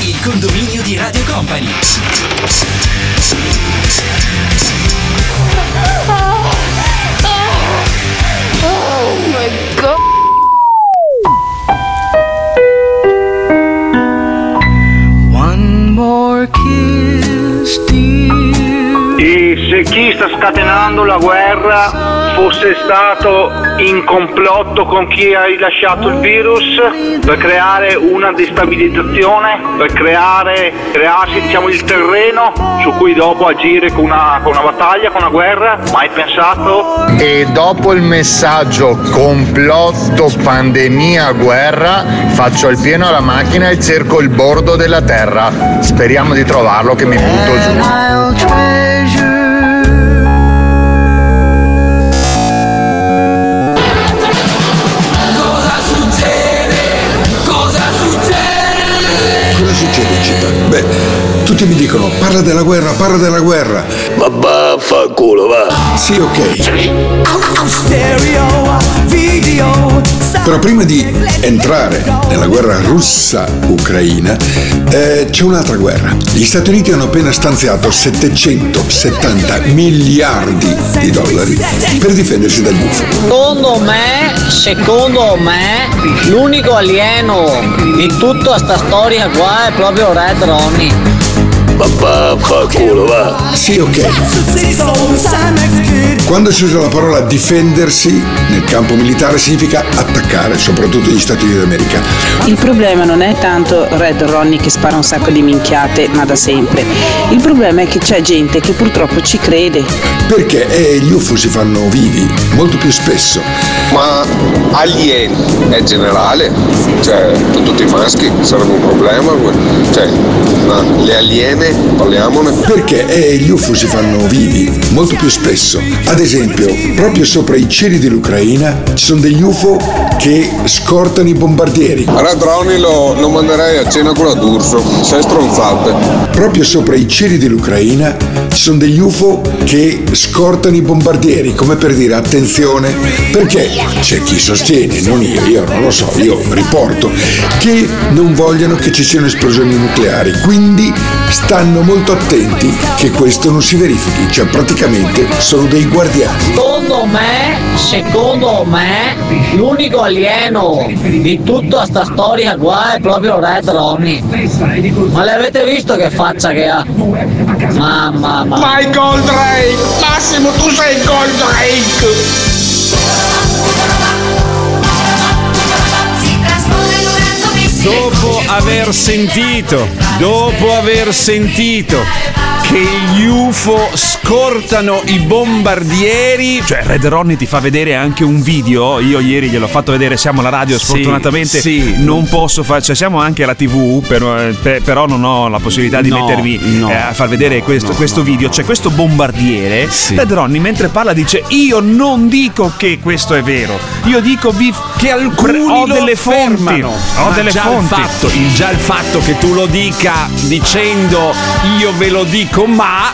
Il condominio di Radio Company. Oh my god. One more kiss, dear. E se chi sta scatenando la guerra fosse stato in complotto con chi ha rilasciato il virus per creare una destabilizzazione, per creare, crearsi diciamo, il terreno su cui dopo agire con una, con una battaglia, con una guerra, mai pensato? E dopo il messaggio complotto, pandemia, guerra, faccio il pieno alla macchina e cerco il bordo della terra. Speriamo di trovarlo che mi butto giù. Tutti mi dicono parla della guerra, parla della guerra. Ma vaffanculo, va. Sì, ok. Però prima di entrare nella guerra russa-ucraina eh, c'è un'altra guerra. Gli Stati Uniti hanno appena stanziato 770 miliardi di dollari per difendersi dagli UFO. Secondo me, secondo me, l'unico alieno di tutta sta storia qua è proprio Red Ronnie. Ma vaffanculo, va. Sì, ok. Quando si usa la parola difendersi nel campo militare significa attaccare, soprattutto gli Stati Uniti d'America. Il problema non è tanto Red Ronnie che spara un sacco di minchiate, ma da sempre. Il problema è che c'è gente che purtroppo ci crede. Perché eh, gli UFO si fanno vivi molto più spesso. Ma alieni è generale? Cioè, tutti i maschi sarebbe un problema? Cioè, ma le aliene, parliamone? Perché eh, gli UFO si fanno vivi molto più spesso. Ad esempio, proprio sopra i cieli dell'Ucraina ci sono degli UFO che scortano i bombardieri. Red Ronnie lo, lo manderei a cena con la D'Urso, sei stronzate. Proprio sopra i cieli dell'Ucraina ci sono degli UFO che scortano i bombardieri, come per dire attenzione, perché c'è chi sostiene, non io, io non lo so, io riporto, che non vogliono che ci siano esplosioni nucleari, quindi stanno molto attenti che questo non si verifichi, cioè praticamente sono dei guardiani. Secondo me, secondo me, l'unico alieno di tutta sta storia qua è proprio Red Ronnie. Ma l'avete visto che faccia che ha? Mamma mia. Vai Goldrake! Massimo tu sei Goldrake! Dopo aver sentito, dopo aver sentito che gli UFO scortano i bombardieri, cioè Red Ronnie ti fa vedere anche un video, io ieri gliel'ho fatto vedere, siamo alla radio, Sì, sfortunatamente sì. non posso fare, cioè siamo anche alla TV, però, eh, pe- però non ho la possibilità di No, mettervi no, eh, a far vedere no, questo, questo video, c'è questo bombardiere, Red Ronnie mentre parla dice io non dico che questo è vero, io dico vi- che alcuni ho delle fonti, ho delle già fonti. Il fatto, il- già il fatto che tu lo dica dicendo io ve lo dico ma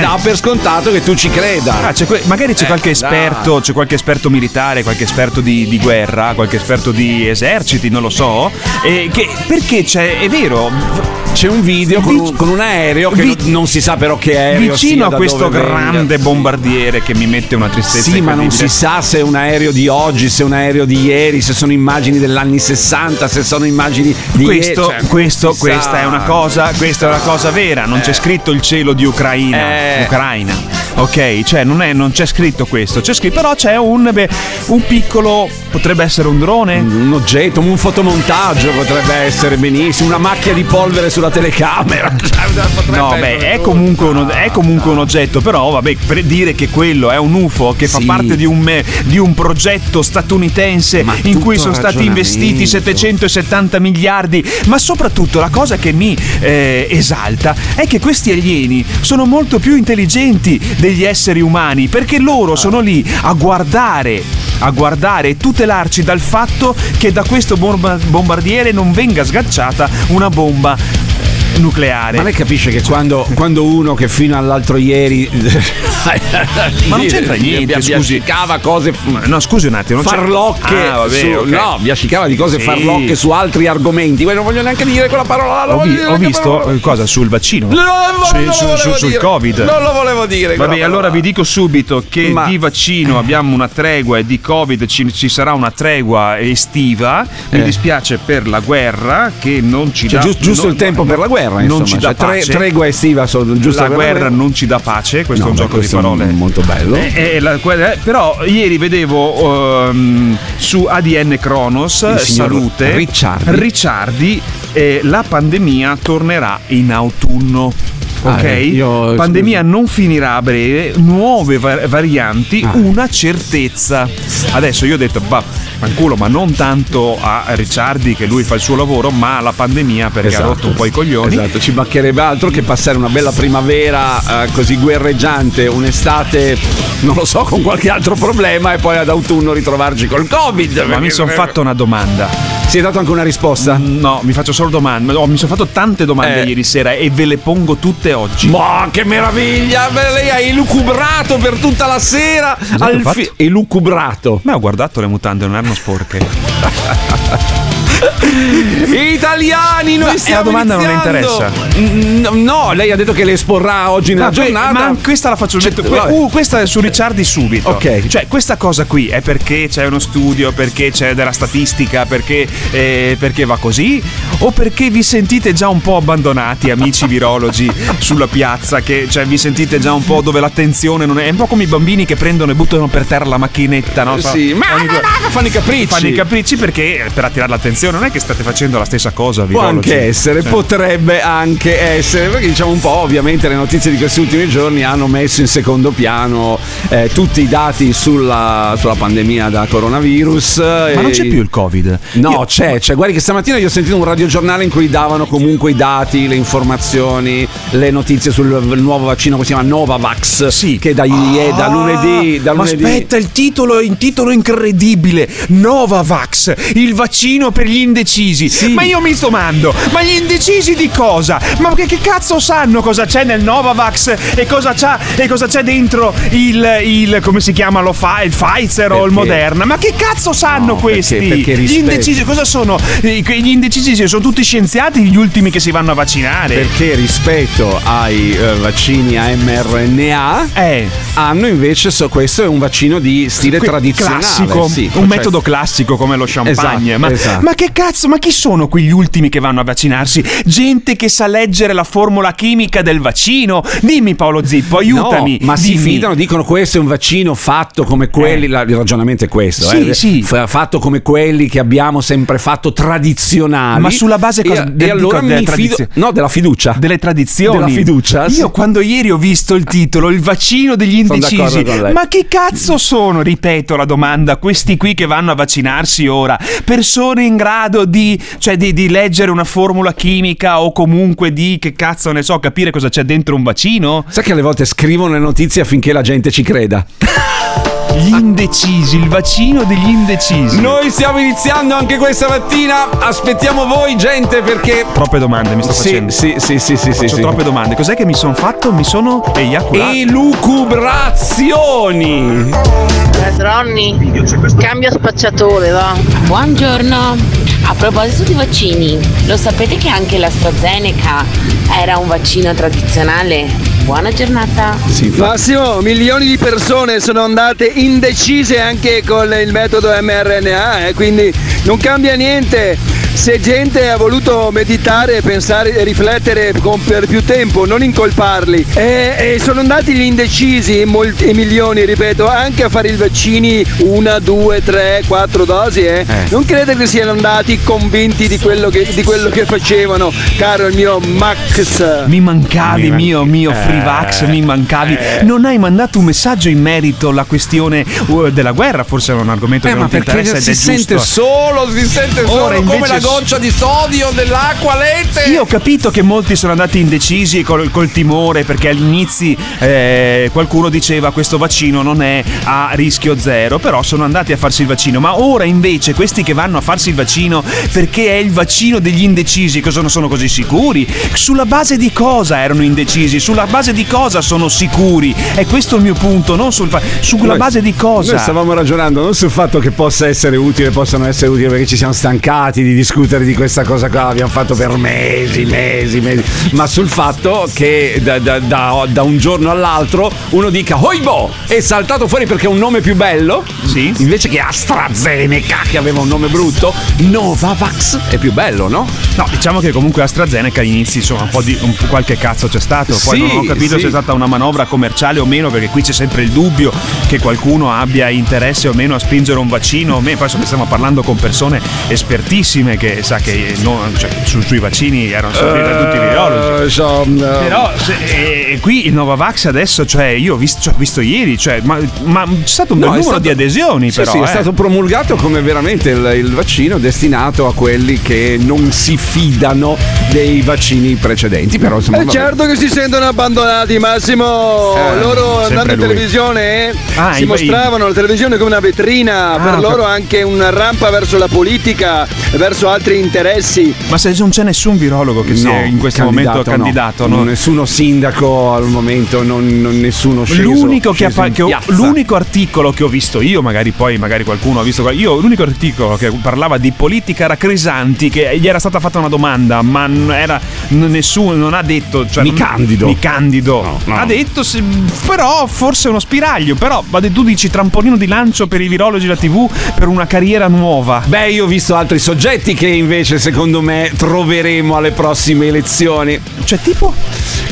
dà per scontato che tu ci creda. Ah, c'è que- magari c'è Eh, qualche esperto, c'è qualche esperto militare, qualche esperto di, di guerra, qualche esperto di eserciti, non lo so. E che, perché c'è, è vero. C'è un video con un, con un aereo che Vi- non, non si sa però che aereo Vicino sia, a questo dove venga. grande bombardiere che mi mette una tristezza Sì, ma non si sa se è un aereo di oggi, se è un aereo di ieri, se sono immagini degli anni 60, se sono immagini di Questo, ieri. cioè, questo- questa sa. è una cosa, questa è una cosa vera. Non c'è Eh. scritto il cielo di Ucraina. Eh. Ucraina. Ok, cioè non, è- non c'è scritto questo. C'è scritto, però c'è un, beh, un piccolo. Potrebbe essere un drone? Un oggetto, un fotomontaggio potrebbe essere benissimo, una macchia di polvere sulla telecamera. Potrebbe No, beh, è comunque, un, è comunque un oggetto, però vabbè, per dire che quello è un UFO che fa Sì. parte di un, me- di un progetto statunitense Ma in cui sono stati investiti 770 miliardi, ma soprattutto la cosa che mi eh, esalta è che questi alieni sono molto più intelligenti degli esseri umani, perché loro sono lì a guardare, a guardare e tutelarci dal fatto che da questo bomba- bombardiere non venga sgacciata una bomba nucleare. Ma lei capisce che quando, quando uno che fino all'altro ieri. Ma non c'entra niente, scusi. Biascicava cose. No, scusi un attimo. farlocche. Ah, vabbè, su- ok. No, biascicava di cose Sì. farlocche su altri argomenti. Poi non voglio neanche dire quella parola. Ho, vi- ho visto parola. eh, cosa sul vaccino? No, no, Su- su- su- sul. Covid. Non lo volevo dire. Vabbè, allora parola. vi dico subito che Ma- di vaccino abbiamo una tregua e di Covid ci, ci sarà una tregua estiva. Mi Eh. dispiace per la guerra che non ci Cioè, dà giusto, giusto non- il tempo per la guerra. Non insomma. ci dà Cioè, tre- pace. tregua estiva, solo- giusto la guerra non ci dà pace, questo No, è un gioco di parole. molto bello. Eh, eh, la- eh, però ieri vedevo ehm, su ADN Kronos Salute Ricciardi. Ricciardi, la pandemia tornerà in autunno. Ah, Ok? eh, io- pandemia non finirà a breve, nuove va- varianti, Ah. una certezza. Adesso io ho detto, bah, fanculo, ma non tanto a Ricciardi che lui fa il suo lavoro, ma alla pandemia perché Esatto. ha rotto un po' i coglioni. Esatto, ci mancherebbe altro che passare una bella primavera eh, così guerreggiante, un'estate, non lo so, con qualche altro problema e poi ad autunno ritrovarci col Covid. Ma mi sono fatto una domanda. Si è dato anche una risposta? No, mi faccio solo domande. No, mi sono fatto tante domande Eh. ieri sera e ve le pongo tutte oggi. Ma che meraviglia! Beh, lei ha elucubrato per tutta la sera. ho Al fi- elucubrato. Ma ho guardato le mutande, non erano sporche. Italiani, noi Ma stiamo la domanda non le iniziando. interessa. Mm, No, lei ha detto che le esporrà oggi nella Ma giornata. ma questa la faccio Cioè, detto, que- uh, questa è su Ricciardi subito. Ok. Cioè, questa cosa qui è perché c'è uno studio, perché c'è della statistica, perché, eh, perché va così? O perché vi sentite già un po' abbandonati, amici virologi, sulla piazza? Che cioè, vi sentite già un po' dove l'attenzione non è. È un po' come i bambini che prendono e buttano per terra la macchinetta, no? Sì, ma fanno i capricci. Fanno i capricci perché per attirare l'attenzione non è che state facendo la stessa cosa, Può virologi. anche essere, Cioè, potrebbe anche essere, perché diciamo un po', ovviamente le notizie di questi ultimi giorni hanno messo in secondo piano eh, tutti i dati sulla, sulla pandemia da coronavirus. Ma non c'è più il Covid. No, Io- c'è, c'è. Guardi che stamattina io ho sentito un radiogiornale in cui davano comunque i dati, le informazioni, le notizie sul nuovo vaccino che si chiama Novavax. Sì. Che da, è da Ah, lunedì. Da ma lunedì. aspetta, il titolo è un titolo incredibile. Novavax, il vaccino per gli indecisi. Ma io mi domando, ma gli indecisi di cosa? Ma che, che cazzo sanno cosa c'è nel Novavax e cosa e cosa c'è dentro il, il come si chiama lo fa, il Pfizer o il Perché? Moderna? Ma che cazzo sanno No, questi? perché- perché gli indecisi cosa sono? Gli indecisi sono tutti scienziati, gli ultimi che si vanno a vaccinare. Perché rispetto ai eh, vaccini a mRNA Eh. hanno invece so, questo è un vaccino di stile Que- tradizionale. classico, sì, un cioè- metodo classico come lo champagne. Esatto, ma, esatto. ma che cazzo, ma chi sono quegli ultimi che vanno a vaccinarsi? Gente che sa leggere la formula chimica del vaccino? Dimmi Paolo Zippo, aiutami. No, ma si dimmi. fidano, dicono questo è un vaccino fatto come quelli, la- il ragionamento è questo, Sì, eh, sì. fa- fatto come quelli che abbiamo sempre fatto tradizionali. Ma sulla base e, cosa- e del- allora delle mi fido, tradizioni. no, della fiducia. Delle tradizioni. Della fiducia, sì. Io quando ieri ho visto il titolo, il vaccino degli indecisi, ma che cazzo sono, ripeto la domanda, questi qui che vanno a vaccinarsi ora? Persone in grado di, cioè, di, di leggere una formula chimica o comunque di, che cazzo ne so, capire cosa c'è dentro un vaccino? Sai che alle volte scrivono le notizie affinché la gente ci creda. Gli indecisi, il vaccino degli indecisi. Noi stiamo iniziando anche questa mattina. Aspettiamo voi, gente, perché. Troppe domande mi sto Sì, facendo. sì, sì, sì, sì, Faccio sì. troppe domande. Cos'è che mi sono fatto? Mi sono eiaculato. Elucubrazioni. Ronny, cambio spacciatore, va. Buongiorno. A proposito di vaccini, lo sapete che anche l'AstraZeneca era un vaccino tradizionale? Buona giornata. Massimo, milioni di persone sono andate indecise anche con il metodo mRNA, eh, quindi non cambia niente. Se gente ha voluto meditare, pensare e riflettere con- per più tempo, non incolparli. E, e sono andati gli indecisi, molti milioni, ripeto, anche a fare i vaccini una, due, tre, quattro dosi. eh. Non credo che siano andati convinti di quello che, di quello che facevano, caro il mio Max. Mi mancavi, Mi mio, mio Eh. free vax, mi mancavi. Non hai mandato un messaggio in merito alla questione uh, della guerra, forse è un argomento Eh, che non ti interessa ed si è sente giusto. solo, si sente solo Ora come invece la goccia di sodio dell'acqua lente. Io ho capito che molti sono andati indecisi col, col timore perché all'inizio eh, qualcuno diceva questo vaccino non è a rischio zero, però sono andati a farsi il vaccino. Ma ora invece questi che vanno a farsi il vaccino perché è il vaccino degli indecisi, cosa non sono così sicuri? Sulla base di cosa erano indecisi? Sulla base di cosa sono sicuri? E questo è il mio punto, non sul fa- sulla Noi- base di cosa? Noi stavamo ragionando non sul fatto che possa essere utile, possano essere utili perché ci siamo stancati di discutere di questa cosa qua, l'abbiamo fatto per mesi, mesi, mesi, ma sul fatto che da, da- da- da un giorno all'altro uno dica Oibo! È saltato fuori perché è un nome più bello, Sì. invece che AstraZeneca che aveva un nome brutto, Novavax è più bello, no? No, diciamo che comunque AstraZeneca all'inizio insomma un po' di un qualche cazzo c'è stato, poi Sì, non ho capito sì. se è stata una manovra commerciale o meno, perché qui c'è sempre il dubbio che qualcuno abbia interesse o meno a spingere un vaccino o meno, poi stiamo parlando con persone espertissime che sa che no- cioè, su- sui vaccini erano seguiti da tutti i virologi. Eh, so, eh, Però se- eh, qui il Novavax adesso, cioè io ho visto, cioè, ho visto ieri, cioè, ma, ma c'è stato un No, bel è numero stato- di adesioni Sì, però. sì, è eh. stato promulgato come veramente il, il vaccino destinato a quelli che non si fidano dei vaccini precedenti. Però insomma, È certo che si sentono abbandonati, Massimo. Eh, loro andando in lui. televisione eh, Ah, si i- mostravano la televisione come una vetrina, per ho loro anche una rampa verso la politica, verso altri interessi. Ma se non c'è nessun virologo che sia in questo momento candidato, no. no? nessuno sindaco al momento, non, non nessuno sceso, L'unico, che ha sceso che ho- l'unico articolo che ho visto io, magari poi magari qualcuno ha visto, io l'unico articolo che parlava di politica era Crisanti, che gli era stata fatta una domanda, ma era nessuno, non ha detto. Cioè, Mi candido. Mi candido. No, no. Ha detto, se- però forse uno spiraglio, però tu dici trampolino di lancio per i virologi da TV per una carriera nuova. Beh, io ho visto altri soggetti che invece secondo me troveremo alle prossime elezioni. Cioè, tipo?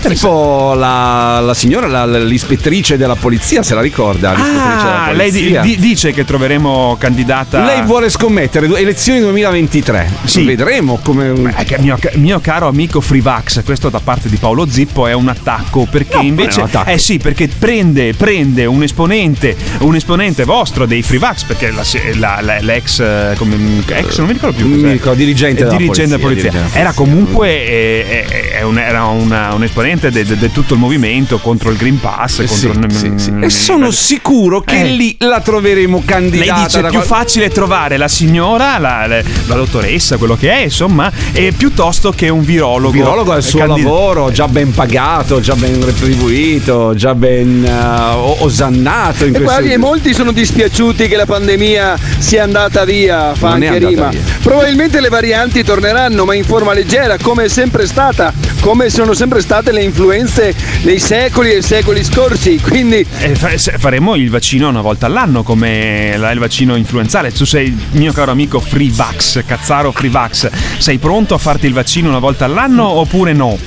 Tipo la, la signora, la- l'ispettrice della polizia, se la ricorda? Ah, lei di- dice che troveremo candidata. Lei vuole scommettere elezioni 2023. Sì. Vedremo come. Eh, che mio, mio caro amico Freevax, questo da parte di Paolo Zippo è un attacco perché No, invece è un attacco. eh sì, perché prende, prende un esponente, un esponente vostro dei Freevax perché la- la- l'ex come, ex non mi ricordo più Non ricordo, dirigente Eh, della dirigente della polizia, polizia. dirigente Era comunque eh, eh, eh, un, era una- un esponente di tutto il movimento contro il Green Pass, Eh sì, contro sì, sì. mm, E sono sicuro che Eh. lì la troveremo candidata. lei dice è più qual- facile trovare la signora, la, la- la dottoressa, quello che è, insomma, eh, piuttosto che un virologo. Il virologo ha il suo candid- lavoro già ben pagato, già ben retribuito, già ben eh, o- osannato in E questo guardi, e molti sono dispiaciuti che la pandemia sia andata via, fa Non anche rima. via. Probabilmente le varianti torneranno, ma in forma leggera, come è sempre stata, come sono sempre state le influenze nei secoli e secoli scorsi. Quindi faremo il vaccino una volta all'anno come il vaccino influenzale. Tu sei il mio caro amico Freevax, Cazzaro Freevax. Sei pronto a farti il vaccino una volta all'anno oppure no?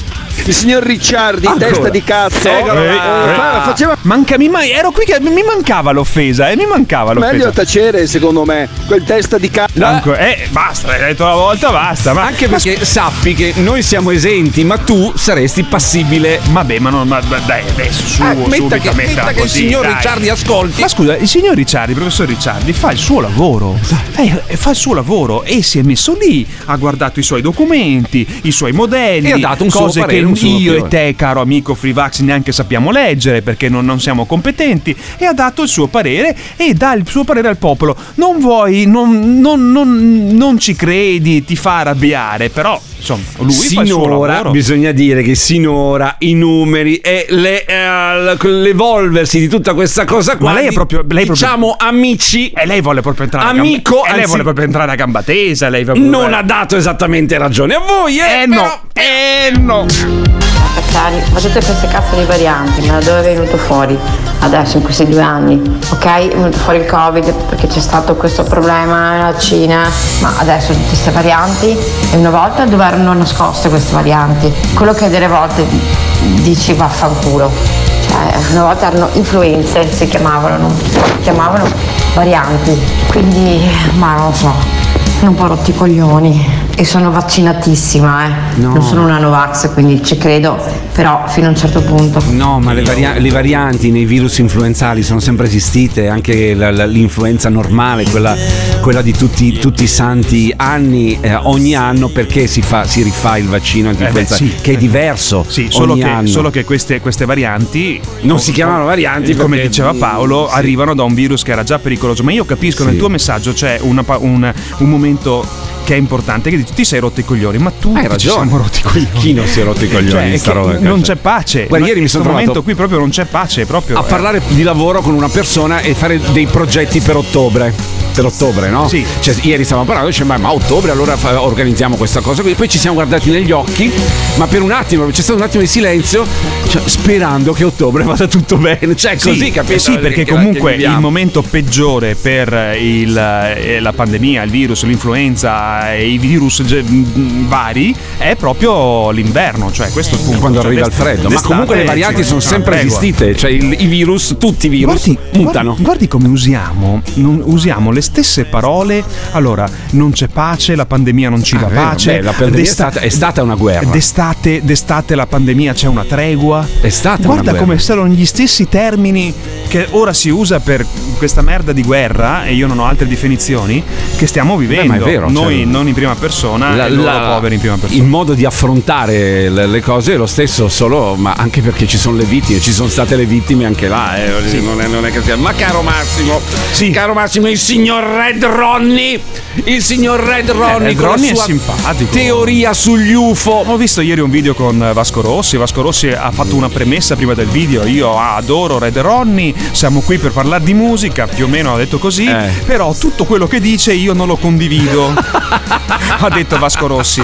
Il signor Ricciardi, Ancora? testa di cazzo, Eccolo eh, là. fa- faceva Manca, mi, ma- ero qui che mi mancava l'offesa, eh, mi mancava l'offesa. meglio tacere, secondo me, quel testa di cazzo. Anco- eh, basta, l'hai detto una volta, basta. Ma Anche perché sappi che noi siamo esenti, ma tu saresti passibile. Vabbè, ma, non, ma ma dai, adesso su, Ah, metta subito, che- metta che il così, signor dai. Ricciardi ascolti. Ma scusa, il signor Ricciardi, il professor Ricciardi, fa il suo lavoro. Eh, eh, fa il suo lavoro e si è messo lì, ha guardato i suoi documenti, i suoi modelli, E ha dato un suo cose parere, io e opinione. te, caro amico Freevax, neanche sappiamo leggere perché non, non siamo competenti. E ha dato il suo parere e dà il suo parere al popolo. Non vuoi, non, non- non- non ci credi, ti fa arrabbiare, però insomma, lui Sinora, bisogna dire che sinora i numeri e le, eh, l'evolversi di tutta questa cosa qua. Ma lei è proprio. Lei è proprio- diciamo amici. E lei vuole proprio entrare Amico, a gamba, e lei vuole proprio entrare a gamba tesa. Lei proprio- Non ha dato esattamente ragione a voi, eh? Eh no, eh no. Cazzari, ma tutte queste cazzo di varianti, ma da dove è venuto fuori adesso in questi due anni? Ok, è venuto fuori il Covid perché c'è stato questo problema nella Cina, ma adesso tutte queste varianti e una volta dove erano nascoste queste varianti? Quello che delle volte dici vaffanculo. Cioè, una volta erano influenze, si chiamavano, non si chiamavano varianti. Quindi, ma non so, un po' rotti i coglioni. E sono vaccinatissima, eh. No. Non sono una Novax, quindi ci credo, però fino a un certo punto. No, ma le, varia- le varianti nei virus influenzali sono sempre esistite, anche la- la- l'influenza normale, quella, quella di tutti, tutti i santi anni, eh, ogni anno perché si, fa- si rifà il vaccino antinfluenza, Eh beh, sì. che è diverso. Sì, solo ogni che, anno. solo che queste, queste varianti Non si chiamano varianti come diceva Paolo, sì. arrivano da un virus che era già pericoloso. Ma io capisco, Sì. nel tuo messaggio c'è una un, un momento che è importante, che dici, ti sei rotto i coglioni, ma tu Hai ragione. siamo rotti i coglioni. Chi non si è rotto i coglioni Cioè, sta roba? non c'è pace. Guarda, Ma ieri mi sono questo momento trovato qui proprio non c'è pace, proprio a eh. parlare di lavoro con una persona e fare dei progetti per ottobre. Per ottobre, no? Sì. Cioè, ieri stavamo parlando, dice, ma, ma ottobre allora fa- organizziamo questa cosa qui. Poi ci siamo guardati negli occhi, ma per un attimo c'è stato un attimo di silenzio, cioè, sperando che ottobre vada tutto bene. Cioè, Sì, così, capito? eh Sì, perché Che- comunque che viviamo. il momento peggiore per il, eh, la pandemia, il virus, l'influenza e i virus ge- mh, vari è proprio l'inverno, cioè questo è il punto. quando Cioè, arriva il freddo. Ma comunque le varianti sono sempre esistite, cioè il- i virus, tutti i virus mutano. Guardi, guardi come usiamo, non- usiamo le stesse parole. Allora, non c'è pace, la pandemia non ci Ah, dà vero, pace. beh, la pandemia è d'esta- stata- è stata una guerra. D'estate, d'estate la pandemia c'è una tregua. È stata una Guarda guerra. come sono gli stessi termini che ora si usa per questa merda di guerra, e io non ho altre definizioni, che stiamo vivendo. ma è vero, Noi cioè- non in prima persona, La- la- poveri in prima persona. il modo di affrontare le, le cose è lo stesso, solo, ma anche perché ci sono le vittime, ci sono state le vittime anche là. eh, dire, non, è, non è che sia. Ma caro Massimo, caro Massimo, il signor Red Ronnie, il signor Red Ronnie, Red con la Ronnie è simpatico. teoria sugli UFO. Ho visto ieri un video con Vasco Rossi. Vasco Rossi ha fatto una premessa prima del video. Io adoro Red Ronnie. Siamo qui per parlare di musica. Più o meno ha detto così. Eh. Però tutto quello che dice io non lo condivido. ha detto Vasco Rossi.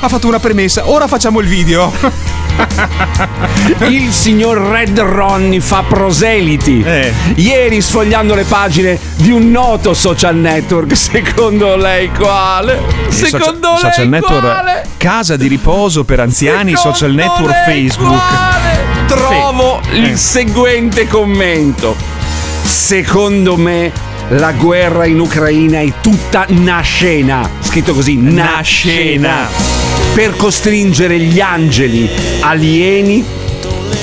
ha fatto una premessa. Ora facciamo il video. Il signor Red Ronnie fa proseliti. Eh. Ieri sfogliando le pagine di un noto social network, secondo lei quale? Il Secondo social, lei social network quale? Casa di riposo per anziani, Secondo social network Facebook. quale? Trovo Fe- il eh. seguente commento. Secondo me la guerra in Ucraina è tutta una scena. Scritto così, Una scena. Per costringere gli angeli alieni.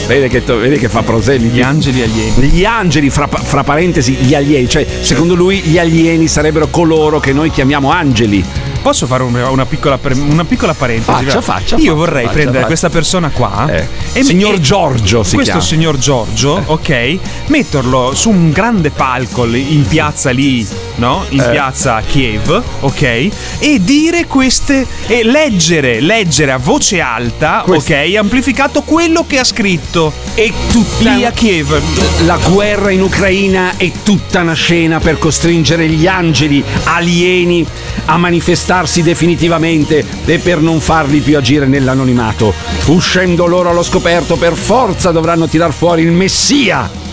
Vede che, vede che fa proseliti. Gli angeli alieni. Gli angeli, fra, fra parentesi, gli alieni. Cioè, secondo lui, gli alieni sarebbero coloro che noi chiamiamo angeli. Posso fare una, una piccola, una piccola parentesi? Faccia, faccia, Io faccia, vorrei faccia, prendere questa persona qua. Eh. e Signor e- Giorgio si Questo chiama. signor Giorgio, ok? Metterlo su un grande palco in piazza lì, no? In Eh. piazza Kiev, ok? E dire queste. E leggere, leggere a voce alta, Questo. ok? Amplificato quello che ha scritto. E tutta Lì a Kiev. La guerra in Ucraina è tutta una scena per costringere gli angeli alieni a manifestarsi definitivamente e per non farli più agire nell'anonimato. Uscendo loro allo scoperto, per forza dovranno tirar fuori il Messia.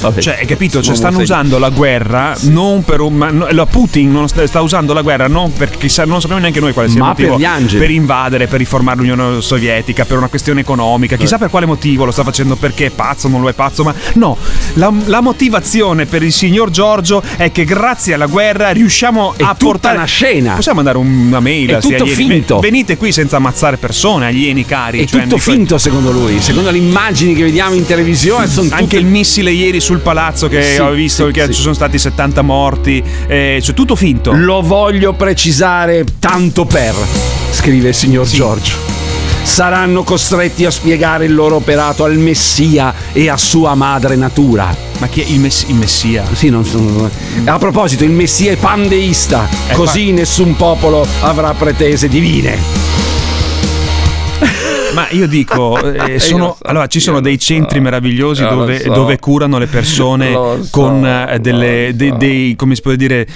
Vabbè. Cioè, hai capito? Cioè, stanno usando la guerra non per un. Ma, no, la Putin sta, sta usando la guerra non perché chissà, non sappiamo neanche noi quale sia Ma il motivo. per gli angeli. Per invadere, per riformare l'Unione Sovietica, per una questione economica. Chissà per quale motivo lo sta facendo, perché è pazzo, non lo è pazzo. Ma no, la, la motivazione per il signor Giorgio è che grazie alla guerra riusciamo È a portare. una scena. Possiamo mandare una mail È a tutto alieni? finto. Venite qui senza ammazzare persone, alieni cari. È cioè, tutto finto secondo lui, secondo le immagini che vediamo in televisione sono Anche tutte- il missile ieri sul palazzo che Sì, ho visto sì, che sì. ci sono stati 70 morti, eh, cioè tutto finto. Lo voglio precisare tanto per, scrive il signor Giorgio. Saranno costretti a spiegare il loro operato al Messia e a sua madre natura. Ma chi è il, mess- il Messia? Sì, non sono... A proposito, il Messia è pandeista, Eh, così nessun popolo avrà pretese divine. Ma io dico, eh, sono- lo so, allora ci sono io dei so. centri meravigliosi Io dove, so. dove curano le persone con eh, delle, dei, dei- come si può dire,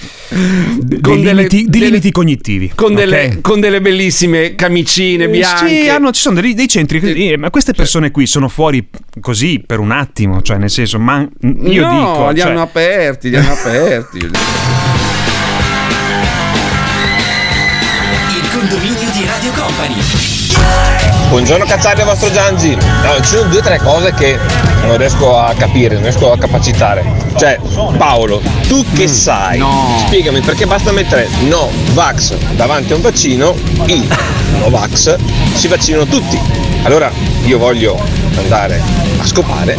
dei, Con delle- limiti, dei delle- limiti cognitivi. Con, ok? delle, con delle bellissime camicine Eh, bianche. Sì, hanno- ci sono dei, dei centri, così, eh, ma queste persone qui sono fuori così per un attimo, cioè nel senso, ma io no, dico... li cioè- hanno aperti, li hanno aperti. Il condominio di Radio Company. Buongiorno cazzari al vostro Giangi. No, ci sono due o tre cose che non riesco a capire, non riesco a capacitare. Cioè, Paolo, tu che sai? Spiegami perché basta mettere no vax davanti a un vaccino, i no vax si vaccinano tutti. Allora io voglio andare a scopare,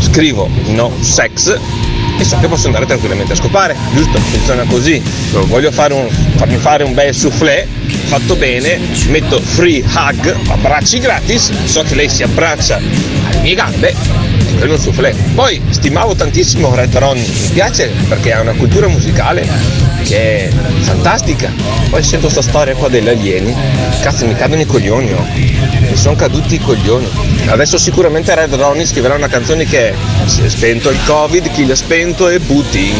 scrivo no sex e so che posso andare tranquillamente a scopare, giusto? Funziona così. Voglio fare un, farmi fare un bel soufflé, fatto bene, metto free hug, abbracci gratis, so che lei si abbraccia alle mie gambe un soufflé. Poi stimavo tantissimo Red Ronnie, mi piace perché ha una cultura musicale che è fantastica. Poi sento sta storia qua degli alieni, cazzo mi cadono i coglioni, oh. mi sono caduti i coglioni. Adesso sicuramente Red Ronnie scriverà una canzone che è Si è spento il Covid, chi l'ha spento è Putin.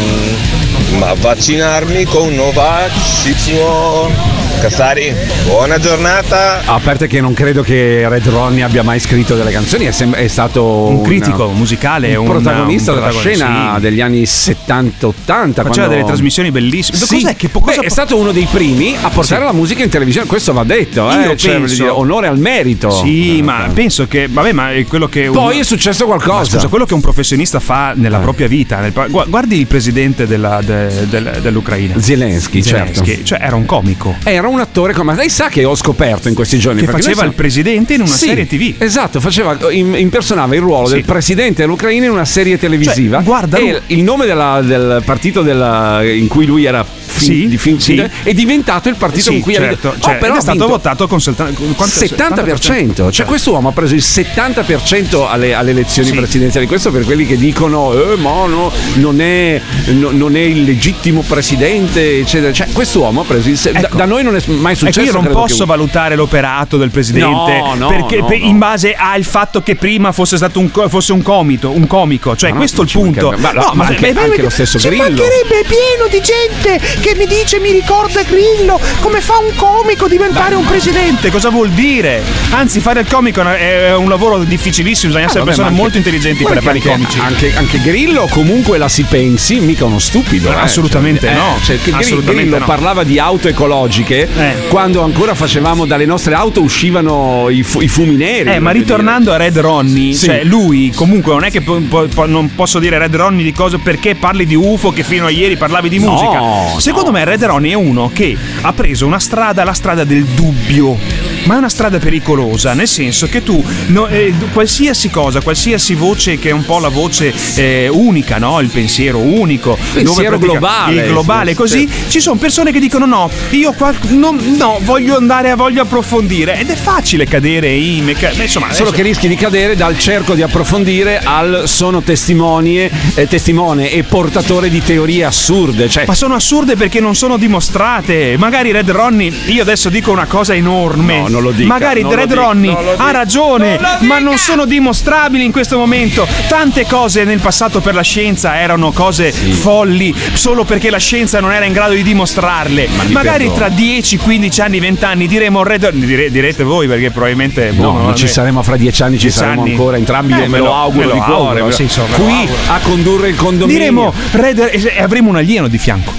Ma vaccinarmi con Novax si può. Cazzari, buona giornata. A parte che non credo che Red Ronnie abbia mai scritto delle canzoni, è, sem- è stato Un critico musicale, un un- protagonista un della scena sì. degli anni 70-80. Faceva quando- delle trasmissioni bellissime. Sì. Cos'è che Beh, è stato uno dei primi a portare Sì. la musica in televisione, questo va detto, eh? Io cioè, penso- dire, onore al merito. Sì, ma penso che. Vabbè, ma è quello che. un- Poi è successo qualcosa. Scusa, quello che un professionista fa nella propria vita. nel- gu- guardi il presidente della- de- del- dell'Ucraina. Zelensky, certo. Cioè, era un comico. Era un attore come lei sa che ho scoperto in questi giorni Che faceva noi il presidente in una Sì, serie TV. Esatto, faceva, impersonava il ruolo Sì. del presidente dell'Ucraina in una serie televisiva. Cioè, guarda, e lui- il nome della- del partito della- in cui lui era Sì, di fin- sì. è diventato il partito Sì, in cui certo, ha vinto. cioè, Oh, però è stato votato con con quanto- 70%, cioè questo uomo ha preso il 70% alle, alle elezioni Sì. presidenziali. Questo per quelli che dicono, eh, ma no, non, è, no- non è il legittimo presidente, eccetera. Cioè, questo uomo ha preso il. se- da, da noi non è mai successo. Ecco, io non posso che- valutare l'operato del presidente No, no, perché no, per- no. in base al fatto che prima fosse stato un, fosse un comito, un comico, cioè no, questo è il ci punto. Ma- ma anche- anche lo stesso Ci Grillo. mancherebbe pieno di gente che mi dice mi ricorda Grillo, come fa un comico a diventare un presidente? Cosa vuol dire? Anzi, fare il comico è un lavoro difficilissimo, bisogna essere Ah, vabbè, persone anche- molto intelligenti per fare i che comici. Anche, anche Grillo, comunque la si pensi, mica uno stupido. eh. Assolutamente Cioè, no. eh, cioè, che Grillo- Assolutamente Grillo no. parlava di auto ecologiche quando ancora facevamo dalle nostre auto uscivano i, fu- i fumi neri. Eh, ma ritornando a Red Ronnie, Sì. cioè lui comunque non è che po- po- non posso dire Red Ronnie di cose perché parli di UFO che fino a ieri parlavi di musica. no. Secondo me Red Ronnie è uno che ha preso una strada, la strada del dubbio. Ma è una strada pericolosa, nel senso che tu, no, eh, qualsiasi cosa, qualsiasi voce che è un po' la voce eh, unica, no? il pensiero unico, Pensiero pratica- globale, il globale, sì, così, sì. ci sono persone che dicono no, io qua, no, no, voglio andare, voglio approfondire ed è facile cadere in mecca- beh, insomma, Solo adesso- che rischi di cadere dal cerco di approfondire al sono testimonie, eh, testimone e portatore di teorie assurde. Cioè, Ma sono assurde perché non sono dimostrate. Magari Red Ronnie, io adesso dico una cosa enorme. No, non lo dica, Magari non Red Ronnie non ha ragione, ma non sono dimostrabili in questo momento. Tante cose nel passato per la scienza erano cose folli solo perché la scienza non era in grado di dimostrarle. mi Magari perdono. tra 10, 15 anni, 20 anni diremo Red Ronnie. dire- direte voi perché probabilmente. No, boh, non ci saremo fra dieci anni, ci 10 saremo anni. ancora entrambi, Eh, io me lo auguro me di lo cuore. auguro, sì, lo Qui auguro. a condurre il condominio. Diremo Red e avremo un alieno di fianco.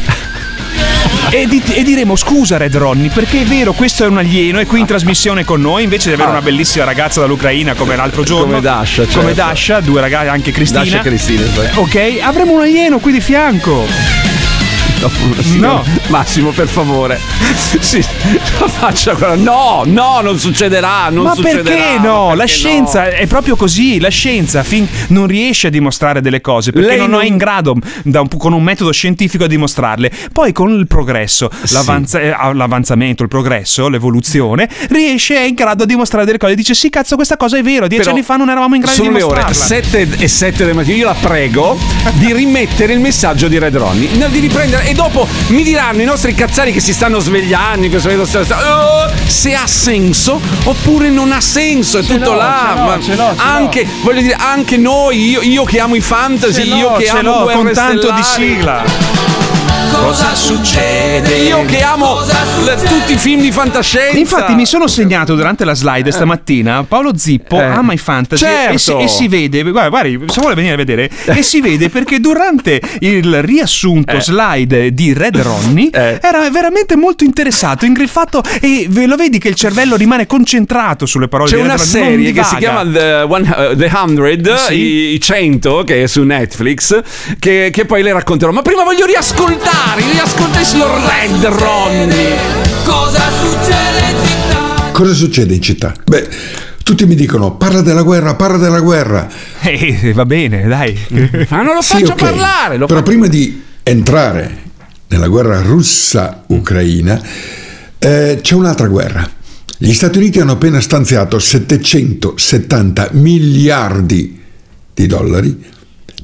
E, di- e diremo scusa Red Ronnie perché è vero questo è un alieno è qui in trasmissione con noi invece di avere Ah. una bellissima ragazza dall'Ucraina come l'altro giorno Come Dasha, certo. come Dasha due ragazzi anche Cristina Dasha e Cristina, sì. ok avremo un alieno qui di fianco No, Massimo, per favore. Sì, faccia quella. No, no, non succederà. Non ma succederà, perché no? perché la scienza è proprio così. La scienza fin- non riesce a dimostrare delle cose perché non, non- è in grado, un- con un metodo scientifico, a dimostrarle. Poi con il progresso, l'avanza- eh, l'avanzamento, il progresso, l'evoluzione, riesce è in grado a dimostrare delle cose. Dice: Sì, cazzo, questa cosa è vero. Dieci Però anni fa non eravamo in grado sono di le ore dimostrarla. 7 e 7 del mattino. Io la prego di rimettere il messaggio di Red Ronnie. no, Di riprendere. E dopo mi diranno i nostri cazzari che si stanno svegliando. in questo momento, sta- sta- "Oh, se ha senso oppure non ha senso. È tutto l'ho, là. ce l'ho, ma ce l'ho, ce anche, voglio dire, anche noi, io, io che amo i fantasy, Ce io che ce amo l'ho, con tanto di sigla. Cosa succede? Io che amo tutti i film di fantascienza. Infatti mi sono segnato durante la slide stamattina Paolo Zippo Eh. ama i fantasy Certo. e, si, e si vede, guarda, guardi, se vuole venire a vedere, e si vede perché durante il riassunto Eh. slide di Red Ronnie era veramente molto interessato, ingriffato e ve lo vedi che il cervello rimane concentrato sulle parole C'è di Red una Ronnie, non serie che si chiama The, One- uh, The 100, Sì. i, i 100, che è su Netflix, che, che poi le racconterò. Ma prima voglio riascoltare, riascoltare lo Red Ronnie. Cosa succede? Cosa succede in città? Beh, tutti mi dicono parla della guerra, parla della guerra. Eh, va bene, dai. Ma non lo Sì, faccio ok. parlare. Lo Però prima di entrare nella guerra russa-ucraina eh, c'è un'altra guerra. Gli Stati Uniti hanno appena stanziato 770 miliardi di dollari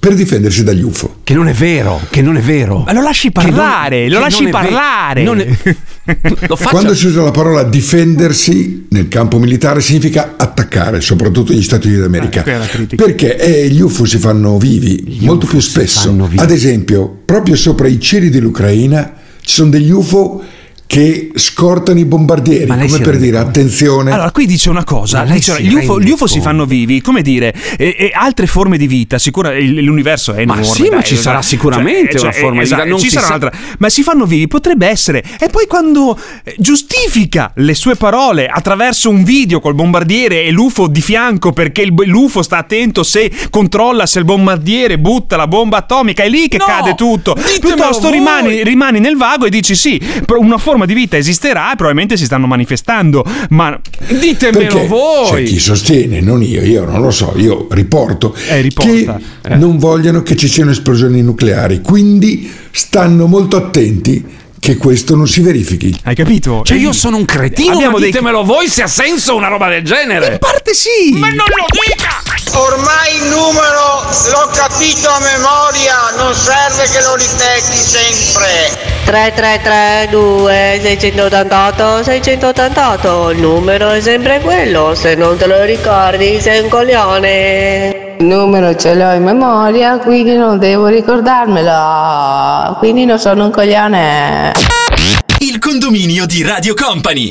per difendersi dagli UFO. Che non è vero, che non è vero. Ma lo lasci parlare, lo lasci non è ve- parlare. non è- lo faccio. Quando si usa la parola difendersi nel campo militare significa attaccare, soprattutto gli Stati Uniti d'America. critica. Perché eh, gli UFO si fanno vivi molto più spesso. Ad esempio, proprio sopra i cieli dell'Ucraina ci sono degli UFO che scortano i bombardieri, come per rende dire attenzione. Allora, qui dice una cosa: Ma lei dice, gli, UFO, gli UFO si fanno vivi, come dire, e, e altre forme di vita. Sicura, l'universo è Ma enorme. sì, ma dai, ci cioè, sarà sicuramente una forma di esatto, vita, non ci sarà sa- un'altra, ma si fanno vivi, potrebbe essere. E poi quando eh, giustifica le sue parole attraverso un video col bombardiere e l'UFO di fianco perché il- l'UFO sta attento se controlla se il bombardiere butta la bomba atomica, è lì che cade tutto. Piuttosto rimani, rimani nel vago e dici sì, una forma di vita esisterà e probabilmente si stanno manifestando, ma Perché C'è chi sostiene, non io, io non lo so, io riporto Eh, riporta. che non vogliono che ci siano esplosioni nucleari, quindi stanno molto attenti che questo non si verifichi. Hai capito? Cioè, io sono un cretino, Abbiamo ma dei- ditemelo voi se ha senso una roba del genere. In parte sì. Ma non lo dica! Ormai il numero l'ho capito a memoria, non serve che lo ripeti sempre. 3332 688 688 il numero è sempre quello se non te lo ricordi sei un coglione il numero ce l'ho in memoria quindi non devo ricordarmelo quindi non sono un coglione Il condominio di Radio Company.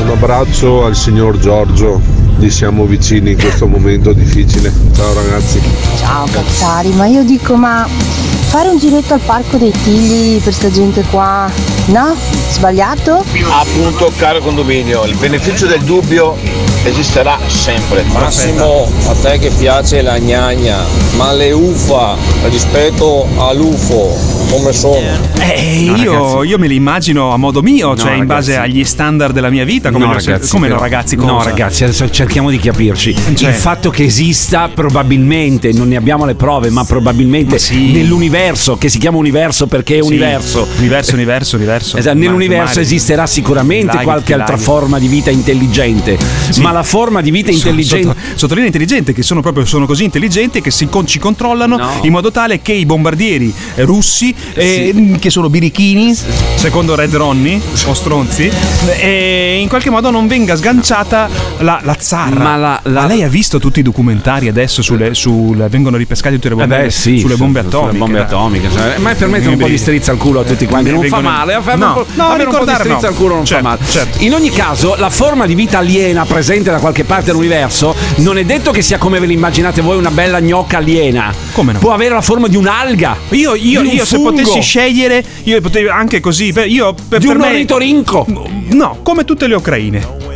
Un abbraccio al signor Giorgio, gli siamo vicini in questo momento difficile. Ciao ragazzi. Ciao cazzari, ma io dico ma fare un giretto al parco dei Tigli per sta gente qua, no? Sbagliato? Appunto, caro condominio, il beneficio del dubbio esisterà sempre. Massimo, a te che piace la gnagna, ma le ufa rispetto all'UFO come sono? Eh, No, io, ragazzi. io me li immagino a modo mio, No, cioè in base ragazzi. agli standard della mia vita, come, no, no, ragazzi, come no, però- ragazzi, No, cosa? ragazzi, adesso cerchiamo di capirci. Cioè- Il fatto che esista probabilmente, non ne abbiamo le prove, ma probabilmente nell'universo, che si chiama universo perché è Sì. universo. Universo, universo, universo. Esatto, nell'universo Mare. esisterà sicuramente Laghi, qualche altra laghi. forma di vita intelligente, ma la forma di vita intelligente... sotto- sottolinea intelligente, che sono proprio sono così intelligenti che si ci controllano in modo tale che i bombardieri eh, russi, eh, che sono birichini, secondo Red Ronnie, o stronzi, e in qualche modo non venga sganciata la, la zarra. Ma la- lei ha visto tutti i documentari adesso sulle, sul, vengono ripescati tutte le Eh bombe, beh, sì, sulle bombe su- atomiche. sulle bombe atomiche, cioè, ma per mettere un po' di strizza al culo a tutti quanti non fa Vengono- male, avere No, no, avere un po' di ricordare strizza no. al culo non Certo, fa male. certo. In ogni caso, la forma di vita aliena presente da qualche parte dell'universo non è detto che sia come ve l'immaginate voi una bella gnocca aliena. Come no? Può avere la forma di un'alga. Io, io, un io se potessi scegliere, io potevo anche così. Io, per, Di per un me- ornitorinco. No, come tutte le ucraine.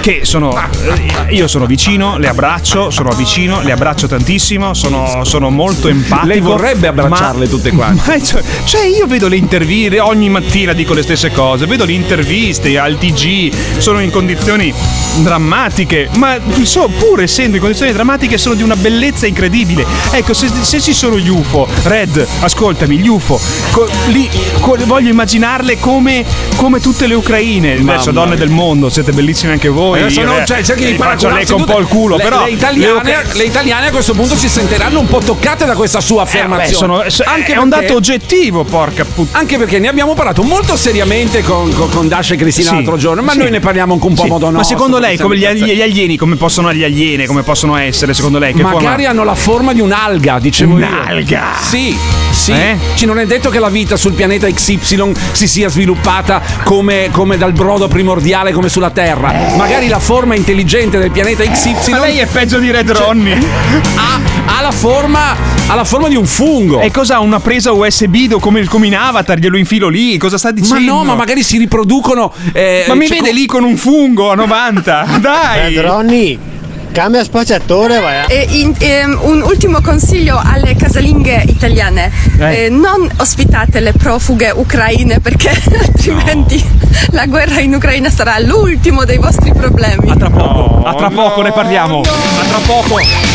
Che sono. eh, Io sono vicino, le abbraccio, sono vicino, le abbraccio tantissimo, sono, sono molto empatico. Lei vorrebbe abbracciarle ma- tutte quante. Cioè, cioè, io vedo le interviste, ogni mattina dico le stesse cose, vedo le interviste al TG, sono in condizioni drammatiche, ma so- pur essendo in condizioni drammatiche sono di una bellezza incredibile. Ecco, se, se ci sono gli UFO, Red, ascoltami, gli UFO, co- lì co- voglio immaginarle come, come tutte le ucraine. Adesso, donne del mondo, siete bellissime anche voi. Adesso Io, non, eh, cioè, cerchi di faccio paragonarsi l'eco un po' il culo, le, però le italiane, le- le italiane a questo punto si sentiranno un po' toccate da questa sua Eh, affermazione. sono- so- Anche è un perché- dato oggettivo, porca puttana. Anche perché ne abbiamo parlato molto seriamente con, con, con Dasha e Cristina Sì, l'altro giorno, ma sì. noi ne parliamo anche un po' a Sì. modo nostro. Ma secondo lei, come gli, gli- alieni, come possono gli alieni, come possono essere, secondo lei? Che Magari forma? hanno la forma di un'alga, dicevo. Un'alga? Sì, sì. Eh? Ci non è detto che la vita sul pianeta XY si sia sviluppata come, come dal brodo primordiale come sulla Terra. Magari la forma intelligente del pianeta XY Ma lei è peggio di Red Ronnie. ha, ha la forma, ha la forma di un fungo. E cosa? Una presa USB do- come, come in Avatar? Glielo infilo lì? Cosa sta Ma dicendo? no, ma magari si riproducono. eh, Ma mi cioè, vede co- lì con un fungo a 90? Dai! Ronnie, cambia spacciatore, vai. E in- ehm, un ultimo consiglio alle casalinghe italiane: Eh. Eh, non ospitate le profughe ucraine perché altrimenti la guerra in Ucraina sarà l'ultimo dei vostri problemi. A tra poco, a tra poco ne parliamo. A tra poco.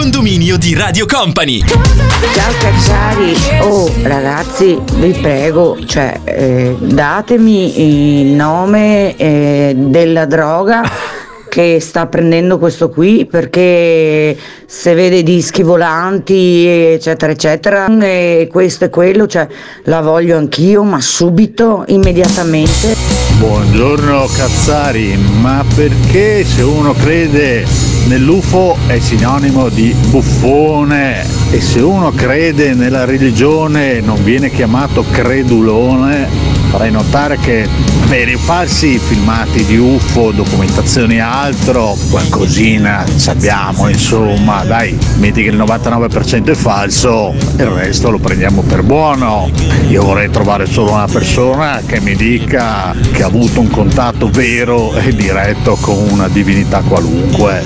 Condominio di Radio Company. Ciao Cazzari, oh ragazzi vi prego, cioè eh, datemi il nome eh, della droga che sta prendendo questo qui perché se vede dischi volanti eccetera eccetera e questo e quello, cioè la voglio anch'io ma subito, immediatamente. Buongiorno Cazzari, ma perché se uno crede nell'UFO è sinonimo di buffone e se uno crede nella religione non viene chiamato credulone? Vorrei notare che per i falsi filmati di UFO, documentazioni e altro, qualcosina sappiamo, insomma, dai, metti che il 99% è falso, il resto lo prendiamo per buono. Io vorrei trovare solo una persona che mi dica che ha avuto un contatto vero e diretto con una divinità qualunque,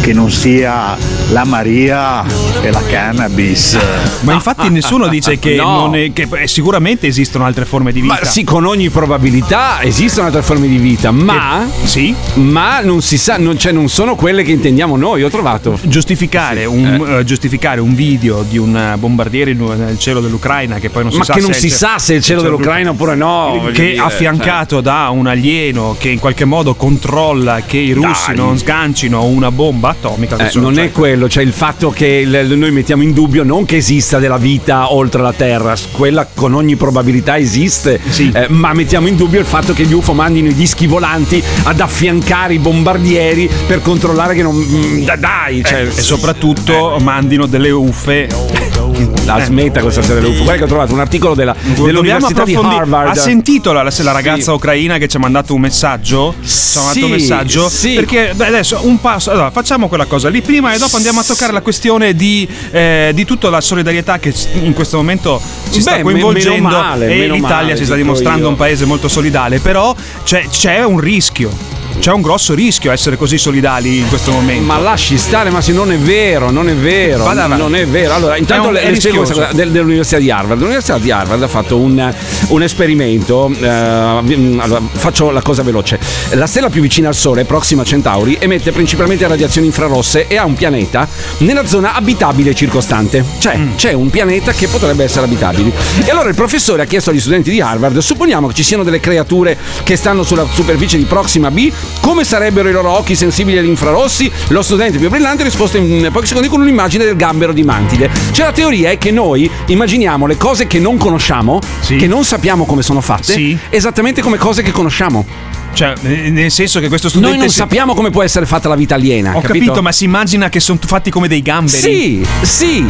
che non sia la Maria e la cannabis. Ma infatti nessuno dice che, No. non è- che sicuramente esistono altre forme di vita. Ma sì, con ogni probabilità esistono altre forme di vita, ma. sì? Ma non si sa, non, cioè, non sono quelle che intendiamo noi. Ho trovato. Giustificare, un, eh, giustificare un video di un eh, bombardiere nel cielo dell'Ucraina che poi non si Ma sa che non si sa se è il cielo dell'Ucraina oppure no. che dire, affiancato da un alieno che in qualche modo controlla che i russi Dai. non sgancino una bomba atomica. Eh, non cioè- è quello, cioè il fatto che il- noi mettiamo in dubbio non che esista della vita oltre la Terra, quella con ogni probabilità esiste, eh, ma mettiamo in dubbio il fatto che gli UFO mandino i dischi volanti ad affiancare i bombardieri per controllare che non... mm, da- dai, cioè, e soprattutto mandino delle uffe. La smetta questa sera delle UFO. Guarda che ho trovato un articolo della, dell'Università di. Harvard. Ha sentito la, la ragazza Sì. ucraina che ci ha mandato un messaggio? Ci ha mandato un Sì, messaggio? sì. Perché beh, adesso un passo. Allora, facciamo quella cosa lì prima e dopo andiamo a toccare la questione di, eh, di tutta la solidarietà che in questo momento ci sta Beh, coinvolgendo. male, e l'Italia male, si sta dimostrando io. un paese molto solidale. Però c'è, c'è un rischio. C'è un grosso rischio essere così solidali in questo momento. Ma lasci stare, ma se non è vero, non è vero, Vada avanti. non è vero. Allora, intanto le, le spiego questa cosa del- dell'Università di Harvard. L'Università di Harvard ha fatto un, un esperimento, eh, vi- allora, faccio la cosa veloce. La stella più vicina al Sole, prossima a Centauri, emette principalmente radiazioni infrarosse e ha un pianeta nella zona abitabile circostante. Cioè, Mm. c'è un pianeta che potrebbe essere abitabile. E allora il professore ha chiesto agli studenti di Harvard, supponiamo che ci siano delle creature che stanno sulla superficie di Proxima B, come sarebbero i loro occhi sensibili agli infrarossi? Lo studente più brillante ha risposto in pochi secondi con un'immagine del gambero di mantide. Cioè la teoria è che noi immaginiamo le cose che non conosciamo, che non sappiamo come sono fatte, Sì. esattamente come cose che conosciamo. Cioè, nel senso che questo studente. Noi non si- sappiamo come può essere fatta la vita aliena. Ho capito? ma si immagina che sono fatti come dei gamberi. Sì, sì.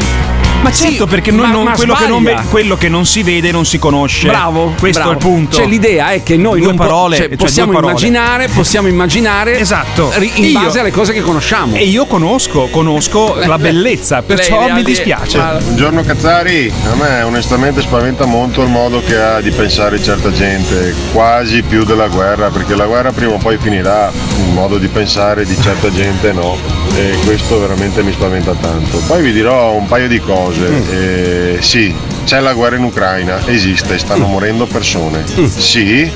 Ma certo, perché noi ma- non- ma quello, che non, ve- quello che non si vede non si conosce. Bravo. Questo bravo. è il punto. Cioè, l'idea è che noi Due non po- parole, cioè, cioè, possiamo due parole. immaginare, possiamo immaginare Esatto. ri- in Io- base alle cose che conosciamo. E io conosco, conosco la bellezza, perciò Lei mi di- dispiace. Ma- Buongiorno Cazzari, a me onestamente spaventa molto il modo che ha di pensare certa gente, quasi più della guerra, perché la guerra prima o poi finirà, il modo di pensare di certa gente no, e questo veramente mi spaventa tanto. Poi vi dirò un paio di cose, Eh, sì, c'è la guerra in Ucraina, esiste, stanno morendo persone, sì,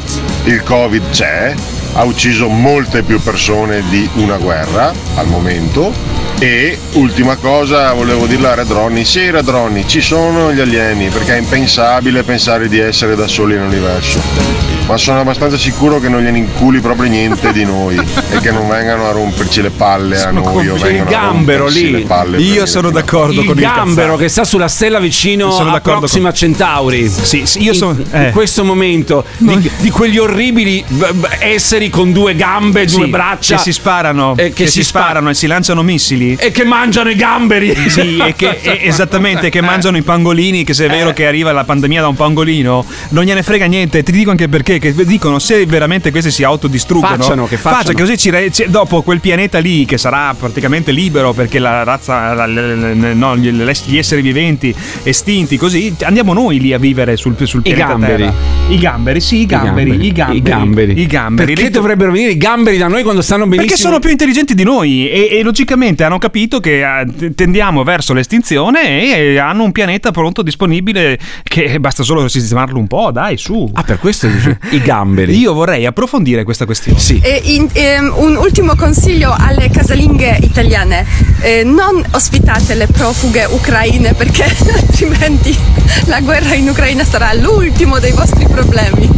il Covid c'è, ha ucciso molte più persone di una guerra al momento, E ultima cosa, volevo dirla a Red Ronnie, sì Red Ronnie, ci sono gli alieni, perché è impensabile pensare di essere da soli nell'universo. Ma sono abbastanza sicuro che non gliene inculi proprio niente di noi e che non vengano a romperci le palle a noi o il gambero lì. Io sono d'accordo il con il gambero che sta sulla stella vicino Sono a Proxima Centauri. Sì, sì, io sono. in, in questo momento di, di quegli orribili esseri con due gambe, due Sì, braccia che si sparano, eh, che, si, sparano e si lanciano missili. e che mangiano i gamberi. Sì, e che, e- esattamente, che mangiano i pangolini, che se è vero che arriva la pandemia da un pangolino, non gliene frega niente. Ti dico anche perché, che dicono se veramente questi si autodistruggono, Facciano, che facciano. faccia, così ci re- ci- dopo quel pianeta lì che sarà praticamente libero perché la razza, la- le- le- no, gli, gli esseri viventi estinti, così andiamo noi lì a vivere sul, sul I pianeta gamberi. Terra. I gamberi, sì, i gamberi, i gamberi, I gamberi. i gamberi. Perché dovrebbero venire i gamberi da noi quando stanno benissimo? perché sono più intelligenti di noi e, e logicamente hanno capito che eh, tendiamo verso l'estinzione e hanno un pianeta pronto, disponibile, che basta solo sistemarlo un po', dai, su. Ah, per questo dici i gamberi. Io vorrei approfondire questa questione. Sì. E in- ehm, un ultimo consiglio alle casalinghe italiane, Eh, non ospitate le profughe ucraine perché altrimenti la guerra in Ucraina sarà l'ultimo dei vostri problemi.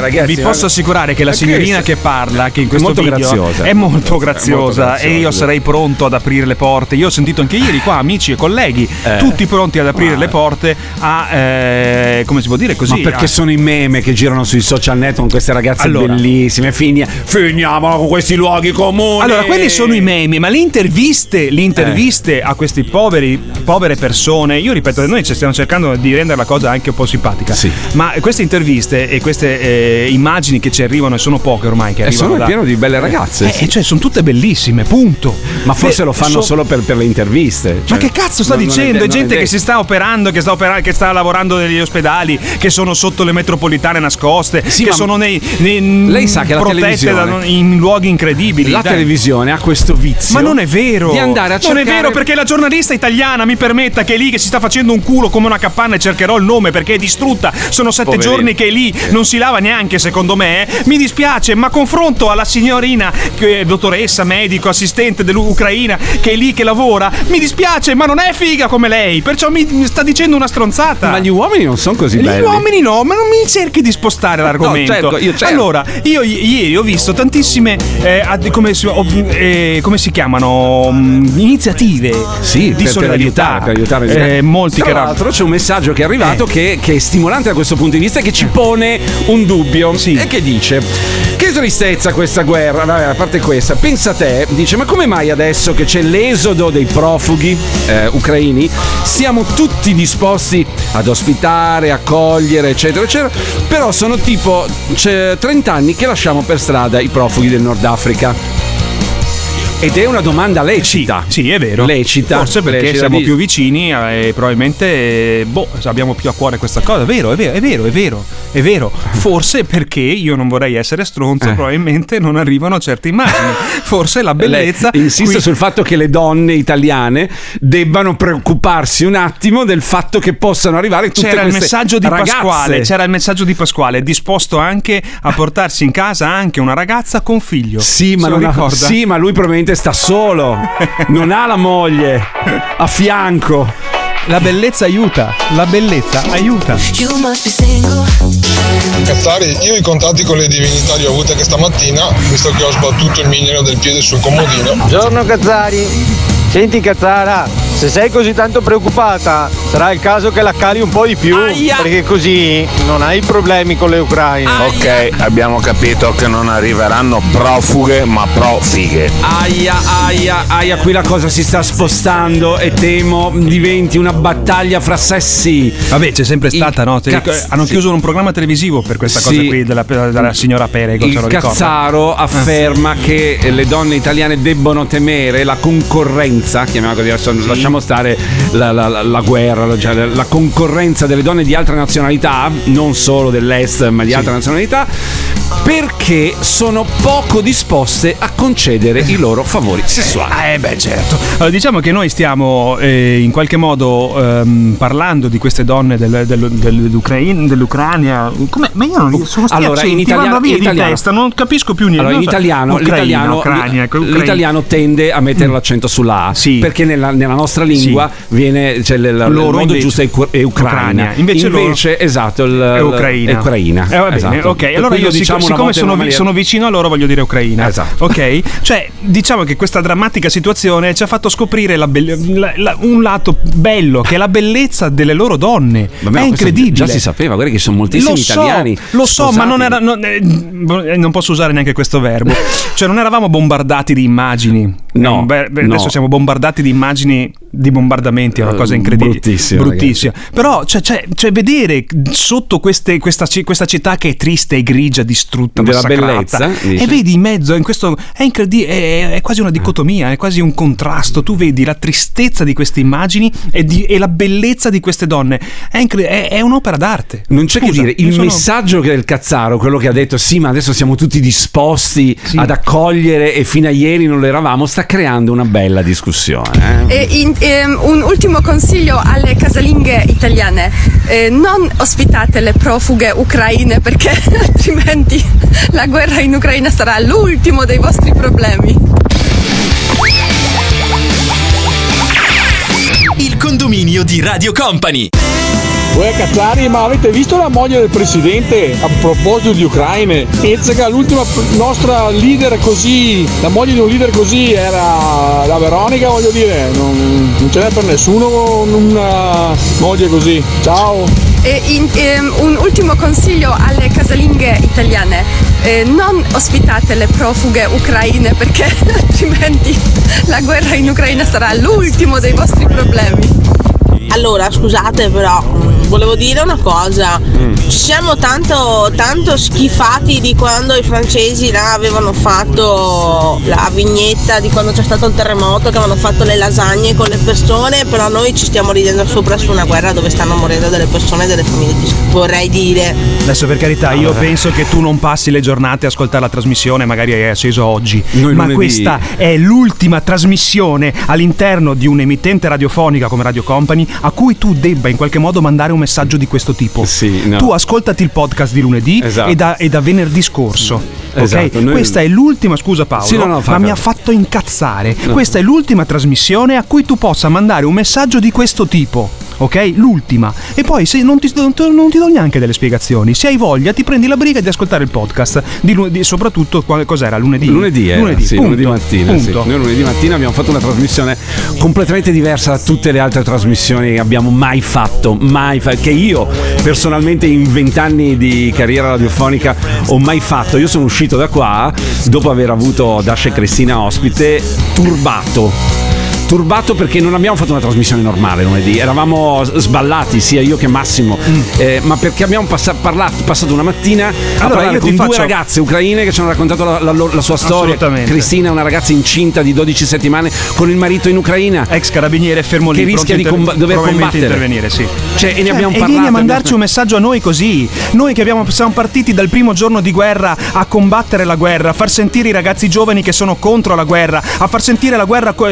Ragazzi, Vi posso assicurare che la Ma che signorina è- che parla, che in è questo molto video graziosa. è molto È molto graziosa graziosa. e io sarei pronto ad aprire le porte. Io ho sentito anche ieri qua amici e colleghi, Eh. tutti pronti ad aprire le porte a eh, come si può dire così? Ma perché a- sono i meme che girano sui social network con queste ragazze Allora. bellissime? Fini- finiamola con questi luoghi comuni. Allora, quelli sono i memi, ma le interviste, le interviste Eh. a questi poveri, povere persone, io ripeto, noi ci stiamo cercando di rendere la cosa anche un po' simpatica. Ma queste interviste e queste eh, immagini che ci arrivano, e sono poche ormai, che E arrivano sono da- pieno di belle ragazze. Eh, sì. cioè, sono tutte bellissime, punto. Ma forse lo fanno so- solo per, per le interviste. Ma cioè, che cazzo sta non- non dicendo? de- È, non gente che detto. si sta operando, che sta, opera- che sta lavorando negli ospedali, che sono sotto le metropolitane nascoste, che ma- sono nei, nei- Lei sa che la protette televisione- da- in luoghi incredibili. La dai. televisione ha questo vizio. Ma non è vero. Di andare a Non è cercare- vero perché la giornalista italiana mi permetta che è lì che si sta facendo un culo come una capanna e cercherò il nome perché è distrutta. Sono sette Poverina. giorni che è lì, non si lava neanche secondo me. Mi dispiace, ma confronto alla signorina, che dottoressa, medico, assistente dell'Ucraina, che è lì che lavora, mi dispiace, ma non è figa come lei. Perciò mi, mi sta dicendo una stronzata. Ma gli uomini non sono così Gli belli. uomini no, ma non mi cerchi di spostare l'argomento. certo, io certo. Allora, io i- ieri ho visto tantissime, eh, ad- come, si, oh, eh, come si chiamano, Mm, iniziative Sì, di per, per solidarietà. aiutare, per aiutare. Eh, molti Tra che l'altro c'è un messaggio che è arrivato Eh. che, che è stimolante da questo punto di vista e che ci pone un dubbio. E che dice? Che tristezza questa guerra, vabbè, a parte questa, pensa a te, dice ma come mai adesso che c'è l'esodo dei profughi eh, ucraini siamo tutti disposti ad ospitare, accogliere eccetera eccetera, però sono tipo c'è 30 anni che lasciamo per strada i profughi del Nord Africa. Ed è una domanda lecita. Sì, è vero. Lecita. Forse perché Lecita siamo di- più vicini e probabilmente boh, abbiamo più a cuore questa cosa. È vero, è vero, è vero, è vero, è vero. Forse perché io non vorrei essere stronzo, Eh. probabilmente non arrivano certe immagini. Forse la bellezza. Lei insiste qui- sul fatto che le donne italiane debbano preoccuparsi un attimo del fatto che possano arrivare tutte C'era il messaggio di ragazze. Pasquale, c'era il messaggio di Pasquale, disposto anche a portarsi in casa anche una ragazza con figlio. Sì ma, lo non sì, ma lui probabilmente sta solo, non ha la moglie a fianco. La bellezza aiuta, la bellezza aiuta. Cazzari, io i contatti con le divinità li ho avute questa mattina, visto che ho sbattuto il mignolo del piede sul comodino. Buongiorno Cazzari. Senti Cazzara, se sei così tanto preoccupata, sarà il caso che la cali un po' di più, perché così non hai problemi con le ucraine. Ok, abbiamo capito che non arriveranno profughe ma profighe. Aia, aia, aia, qui la cosa si sta spostando e temo diventi una battaglia fra sessi. Vabbè, c'è sempre stata, no? Ti cazz- hanno sì. chiuso un programma televisivo per questa cosa Sì. qui della, della signora Perego. Il ricorda. Cazzaro Ah. afferma che le donne italiane debbono temere la concorrenza, chiamiamola così, adesso lasciamo lasciamo stare la, la- la- guerra, la, cioè la concorrenza delle donne di altre nazionalità, non solo dell'est, ma di altre nazionalità, perché sono poco disposte a concedere i loro favori sessuali. Eh beh certo. Allora, diciamo che noi stiamo eh, in qualche modo ehm, parlando di queste donne del- del- dell'Ucraina, dell'Ucraina. Come? Ma io non sono sti Allora, in italiano- via in di italiano- testa, non capisco più niente. Allora, in italiano, Ucraina, l'italiano, Ucraina. l'italiano tende a mettere l'accento sulla A perché nella, nella nostra lingua viene cioè, il, il Loro modo invece- giusto è, è Ucraina. Ucraina. Invece loro- esatto, il, È Ucraina. È Ucraina. Eh, va bene, esatto. ok. Allora io, diciamo siccome sono, vi- sono vicino a loro, voglio dire Ucraina. Esatto. Ok? Cioè, diciamo che questa drammatica situazione ci ha fatto scoprire la belle- la- la- un lato bello, che è la bellezza delle loro donne. Vabbè, è incredibile. Già si sapeva, guarda che sono moltissimi lo so, italiani. Lo so, ma non era. non- eh, non posso usare neanche questo verbo. cioè, non eravamo bombardati di immagini. No, Beh, no. Adesso siamo bombardati di immagini di bombardamenti, è una Eh, cosa incredibile. bruttissima, Bruttissima. Però, cioè, cioè- cioè, vedere sotto queste- questa, questa città che è triste e grigia, distrutta, Della bellezza, dici? e vedi in mezzo, in questo, è incredibile, è, è quasi una dicotomia, è quasi un contrasto. Tu vedi la tristezza di queste immagini e, di- e la bellezza di queste donne. È, incre- è- è un'opera d'arte. Non c'è che Scusa, dire, io il sono- messaggio che del Cazzaro, quello che ha detto sì, ma adesso siamo tutti disposti ad accogliere e fino a ieri non lo eravamo, sta creando una bella discussione. eh. E in- ehm, un ultimo consiglio alle casalinghe italiane, eh, non ospitate le profughe ucraine perché altrimenti la guerra in Ucraina sarà l'ultimo dei vostri problemi. Il condominio di Radio Company. Uè Cazzari, ma avete visto la moglie del presidente a proposito di Ucraina? Pensa che l'ultima nostra leader così, la moglie di un leader così era la Veronica, voglio dire, non, non ce n'è per nessuno una moglie così. Ciao! E in- ehm, un ultimo consiglio alle casalinghe italiane, eh, non ospitate le profughe ucraine perché altrimenti la guerra in Ucraina sarà l'ultimo dei vostri problemi. Allora, scusate però, volevo dire una cosa. Ci siamo tanto, tanto schifati di quando i francesi là avevano fatto la vignetta di quando c'è stato il terremoto, che avevano fatto le lasagne con le persone, però noi ci stiamo ridendo sopra su una guerra dove stanno morendo delle persone e delle famiglie. Vorrei dire. Adesso per carità, io Vabbè. penso che tu non passi le giornate a ascoltare la trasmissione, magari hai acceso oggi. Noi ma lunedì- questa è l'ultima trasmissione all'interno di un'emittente radiofonica come Radio Company a cui tu debba in qualche modo mandare un messaggio di questo tipo. no. Tu ascoltati il podcast di lunedì Esatto. e, da, e da venerdì scorso. ok? Esatto, noi- Questa è l'ultima, scusa Paolo, Sì, no, no, ma mi ha fatto incazzare. Questa è l'ultima trasmissione a cui tu possa mandare un messaggio di questo tipo. Ok? L'ultima. E poi se non ti, non ti- do neanche delle spiegazioni. Se hai voglia, ti prendi la briga di ascoltare il podcast. Di lunedì, soprattutto qual- cos'era? Lunedì. Lunedì, era, sì, punto, lunedì mattina. sì. Noi lunedì mattina abbiamo fatto una trasmissione completamente diversa da tutte le altre trasmissioni che abbiamo mai fatto, mai fa- che io personalmente in vent'anni di carriera radiofonica ho mai fatto. Io sono uscito da qua dopo aver avuto Dasha e Cristina ospite turbato. Turbato perché non abbiamo fatto una trasmissione normale lunedì, eravamo sballati sia io che Massimo, eh, ma perché abbiamo passa- parlato, passato una mattina a Mm. Allora, ti con due faccio- ragazze ucraine che ci hanno raccontato la, la la sua storia. Cristina è una ragazza incinta di 12 settimane con il marito in Ucraina. Ex carabiniere fermo lì. Che rischia di inter- dover combattere. intervenire, sì. Cioè, e ne Cioè, abbiamo e parlato. vieni a mandarci un messaggio a noi così. Noi che abbiamo, siamo partiti dal primo giorno di guerra a combattere la guerra, a far sentire i ragazzi giovani che sono contro la guerra, a far sentire la guerra co-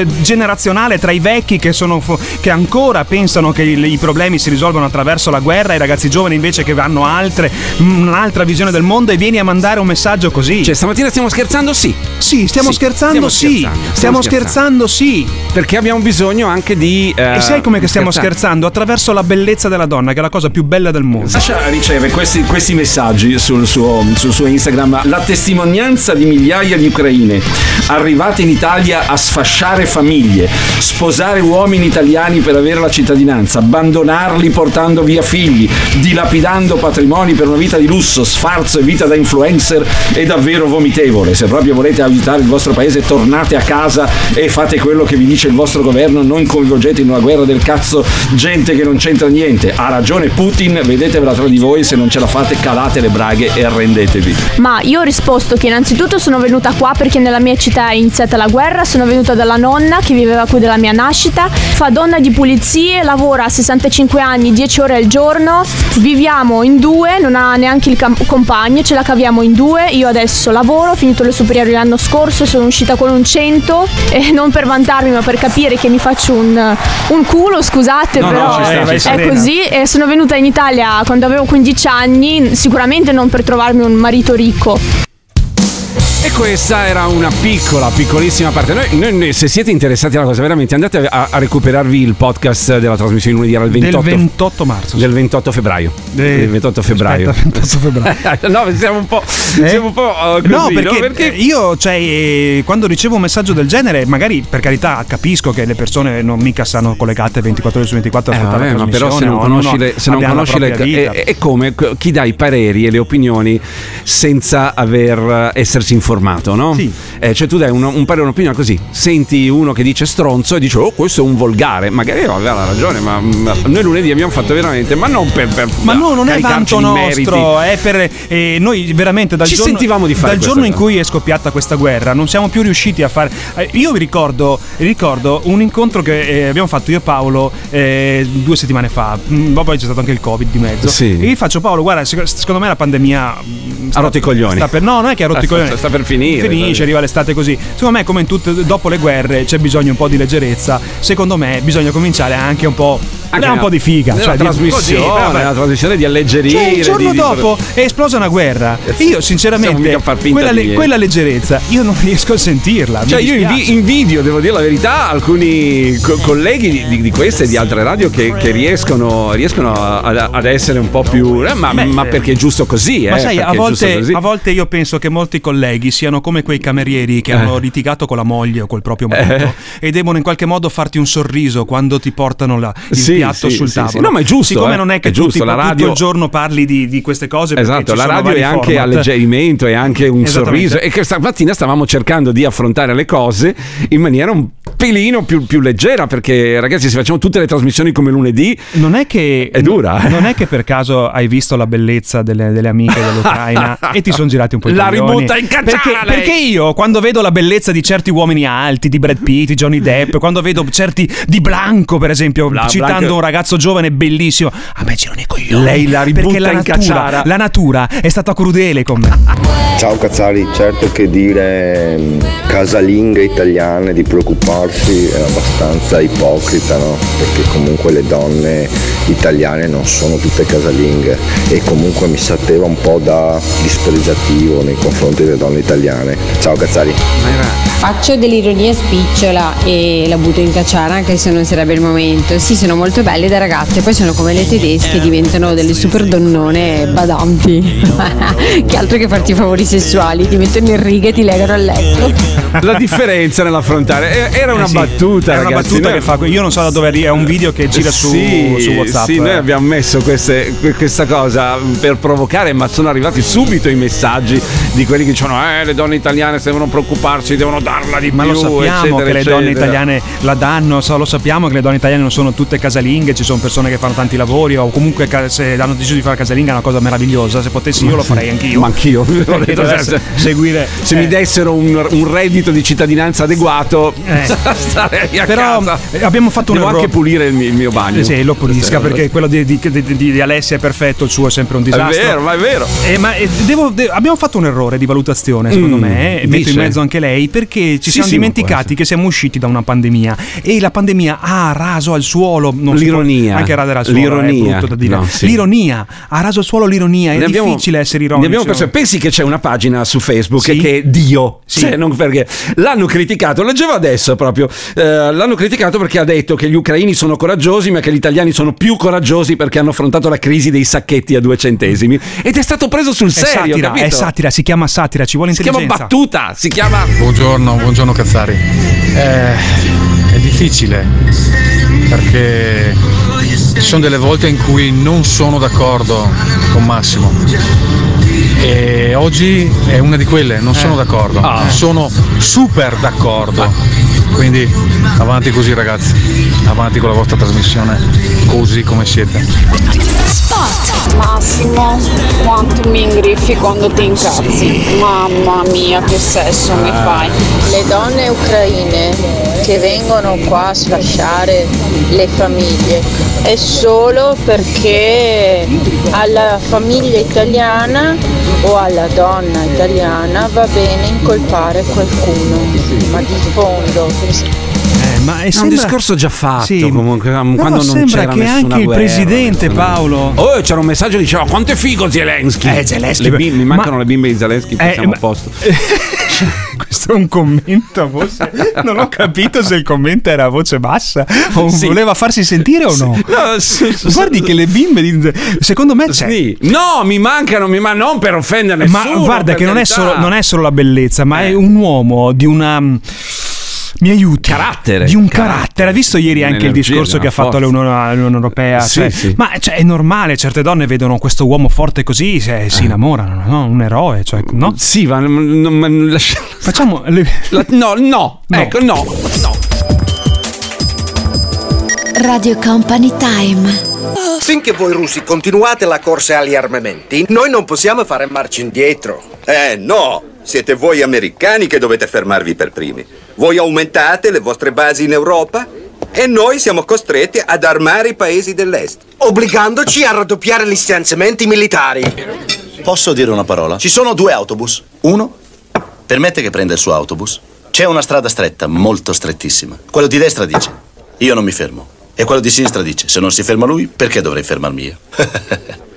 generazionale tra i vecchi che, sono, che ancora pensano che i problemi si risolvono attraverso la guerra, i ragazzi giovani invece che hanno altre, un'altra visione del mondo e vieni a mandare un messaggio così. Cioè, stamattina stiamo scherzando? Sì. Sì, stiamo Sì, scherzando, stiamo sì. scherzando, Stiamo, stiamo scherzando, sì. Perché abbiamo bisogno anche di. eh, E sai come che stiamo scherzare. scherzando? Attraverso la bellezza della donna, che è la cosa più bella del mondo. Sasha riceve questi, questi messaggi sul suo, sul suo Instagram. La testimonianza di migliaia di ucraine arrivate in Italia a sfasciare famiglie, sposare uomini italiani per avere la cittadinanza, abbandonarli portando via figli, dilapidando patrimoni per una vita di lusso, sfarzo e vita da influencer è davvero vomitevole. Se proprio volete aiutare il vostro paese, tornate a casa e fate quello che vi dice il vostro governo, non coinvolgete in una guerra del cazzo gente che non c'entra niente. Ha ragione Putin, vedetevela tra di voi, se non ce la fate calate le braghe e arrendetevi. Ma io ho risposto che innanzitutto sono venuta qua perché nella mia città è iniziata la guerra, sono venuta dalla nonna che viveva nacque dalla mia nascita, fa donna di pulizie, lavora a 65 anni, 10 ore al giorno, viviamo in due, non ha neanche il cam- compagno, ce la caviamo in due, io adesso lavoro, ho finito le superiori l'anno scorso, sono uscita con un 100 e non per vantarmi ma per capire che mi faccio un, un culo, scusate, No, no, però ci sta, è serena. così. E sono venuta in Italia quando avevo 15 anni, sicuramente non per trovarmi un marito ricco. E questa era una piccola, piccolissima parte. Noi, noi- noi, se siete interessati alla cosa, veramente andate a, a recuperarvi il podcast della trasmissione lunedì, era il 28, Del 28 marzo. del 28 febbraio. De- Del 28 febbraio. Aspetta, 28 febbraio. no, siamo un po'. Siamo un po' uh, No così, perché, io, cioè, eh, quando ricevo un messaggio del genere, magari per carità capisco che le persone non mica stanno collegate 24 ore su 24 a Eh, ascoltare vabbè, la ma però se non conosci, le, se non conosci le, è, è come chi dà i pareri e le opinioni senza aver eh, essersi informato, no? Eh, cioè tu dai un, un parere, un'opinione così, senti uno che dice stronzo e dici oh questo è un volgare, magari aveva ragione, ma, ma noi lunedì abbiamo fatto veramente, ma non per... per Ma no, non è vanto di nostro, è per eh, noi veramente dal Ci giorno, sentivamo di fare dal giorno in cui è scoppiata questa guerra, non siamo più riusciti a fare. eh, io vi ricordo, ricordo un incontro che eh, abbiamo fatto io e Paolo eh, due settimane fa. Mm, Poi c'è stato anche il Covid di mezzo. Sì. E gli faccio Paolo, guarda, sec- secondo me la pandemia mm, Ha rotto i coglioni. sta per- no, non è che ha rotto Eh, i coglioni. sta- sta per finire, Finisce, arriva l'estate così. Secondo me, come in tutte, dopo le guerre, c'è bisogno un po' di leggerezza. Secondo me, bisogna cominciare anche un po'. Anche un po' di figa. cioè, di- trasmissione, così, nella trasmissione di alleggerire. Cioè, il giorno di- dopo è esplosa una guerra. Io, Possiamo sinceramente, quella, le- quella leggerezza, io non riesco a sentirla. Cioè, io invi- invidio, devo dire la verità, alcuni co- colleghi di, di- queste e di altre radio che, che riescono, riescono ad, ad essere un po' più. eh, ma, ma perché è giusto così, eh? Ma sai, a volte, così. a volte io penso che molti colleghi siano come quei camerieri che Eh. hanno litigato con la moglie o col proprio marito e devono in qualche modo farti un sorriso quando ti portano la- il Sì, piatto sì, sul sì, tavolo. sì. No, ma è giusto, Siccome eh. non è che È tu giusto, tipo, la tutto radio- il giorno parli di, di queste cose Esatto, la radio è anche format. alleggerimento, è anche un sorriso. E che stamattina stavamo cercando di affrontare le cose in maniera un pelino più, più leggera. Perché, ragazzi, se facciamo tutte le trasmissioni come lunedì, Non è che. è dura. eh. Non è che per caso hai visto la bellezza delle, delle amiche dell'Ucraina e ti sono girati un po' i La ributta in cacciara, perché, perché io quando vedo la bellezza di certi uomini alti, di Brad Pitt, di Johnny Depp, quando vedo certi di Blanco, per esempio, Bla- citando Blanco- un ragazzo giovane bellissimo, a me girano i coglioni. Lei la ributta perché la in natura, cacciara. la natura è stata crudele con me. Ciao Cazzari, certo che dire mm, casalinghe italiane di preoccuparsi è abbastanza ipocrita, no? Perché comunque le donne italiane non sono tutte casalinghe e comunque mi sapeva un po' da dispregiativo nei confronti delle donne italiane. Ciao Cazzari. Faccio dell'ironia spicciola e la butto in cacciara anche se non sarebbe il momento. Sì, sono molto belle da ragazze, poi sono come le tedesche, diventano delle super donnone badanti. che altro che farti favori sessuali, ti mettono in riga e ti legano al letto. La differenza nell'affrontare eh, era una Eh sì, battuta, Era una ragazzi. battuta Noi- che fa. Io non so da dove arriva, è un video che gira su, Sì, su WhatsApp. Sì, noi eh. abbiamo messo queste- que- questa cosa per provocare, ma sono arrivati subito i messaggi di quelli che dicono: Eh, le donne italiane devono preoccuparsi, devono darla di Ma più. lo sappiamo eccetera, che le eccetera. donne italiane la danno, so- lo sappiamo che le donne italiane non sono tutte casalinghe, ci sono persone che fanno tanti lavori o comunque se hanno deciso di fare casalinga è una cosa meravigliosa, se potessi io lo farei anch'io. Ma anch'io. Detto, se- seguire Se mi eh, dessero un, un reddito di cittadinanza adeguato, Eh. starei a Però casa. abbiamo fatto un Devo errore. anche pulire il mio, il mio bagno. Eh Sì, lo pulisca è perché quello di, di- di- di- Alessia è perfetto, il suo è sempre un È disastro. vero, ma è vero. Eh, ma eh, devo- de- abbiamo fatto un errore di valutazione, secondo Mm, me, metto in mezzo anche lei, perché ci Sì, siamo sì, dimenticati che siamo usciti da una pandemia e la pandemia ha raso al suolo non si può- L'ironia. anche radere al suolo L'ironia. è brutto da dire. No, sì. L'ironia ha raso al suolo l'ironia, è Ne abbiamo- difficile essere ne ironici. abbiamo perso- pensi che c'è una pagina su Facebook Sì. che è Dio. Sì. Cioè, non perché l'hanno criticato, leggevo adesso proprio. eh, l'hanno criticato perché ha detto che gli ucraini sono coraggiosi, ma che gli italiani sono più coraggiosi perché hanno affrontato la crisi dei sacchetti a due centesimi. Ed è stato preso sul È serio. satira, capito? è satira, si chiama satira, ci vuole Si chiama intelligenza. battuta, si chiama. Buongiorno, buongiorno Cazzari. Eh, è difficile perché ci sono delle volte in cui non sono d'accordo con Massimo e oggi è una di quelle, non sono d'accordo, sono super d'accordo. Quindi avanti così ragazzi, avanti con la vostra trasmissione così come siete. Massimo, quanto mi ingriffi quando ti incazzi. Mamma mia, che sesso mi fai. Le donne ucraine che vengono qua a sfasciare le famiglie è solo perché alla famiglia italiana o alla donna italiana va bene incolpare qualcuno, ma di fondo Eh, ma è, È un discorso già fatto Sì. comunque quando non sembra c'era che nessuna anche il guerra, presidente nessuna- Paolo- Oh, c'era un messaggio che diceva quanto è figo Zelensky. Eh, Zelensky, Le bim- mi ma- mancano le bimbe di Zelensky, Eh, siamo ma- a posto. Questo è un commento a voce. Non ho capito se il commento era a voce bassa o Sì. voleva farsi sentire o no. No, sì, sì, Guardi che le bimbe di- secondo me c'è. Sì. No, mi mancano, mi- ma non per offendere Ma nessuno. guarda per che non è, solo, non è solo la bellezza, ma è un uomo di una. Mi aiuti. Carattere. Di un carattere. Hai visto ieri anche il discorso che ha fatto all'Unione Europea? Sì, Cioè, sì. Ma cioè, è normale, certe donne vedono questo uomo forte così, se- Eh. si innamorano, no? Un eroe, cioè, no? Sì, ma, non- ma- lascia- Facciamo. le- la- no, no, No. ecco, no, no. Radio Company Time. Finché voi russi continuate la corsa agli armamenti, noi non possiamo fare marcia indietro. Eh no, siete voi americani che dovete fermarvi per primi. Voi aumentate le vostre basi in Europa e noi siamo costretti ad armare i paesi dell'est. Obbligandoci a raddoppiare gli stanziamenti militari. Posso dire una parola? Ci sono due autobus. Uno permette che prenda il suo autobus. C'è una strada stretta, molto strettissima. Quello di destra dice: Io non mi fermo. E quello di sinistra dice: Se non si ferma lui, perché dovrei fermarmi io?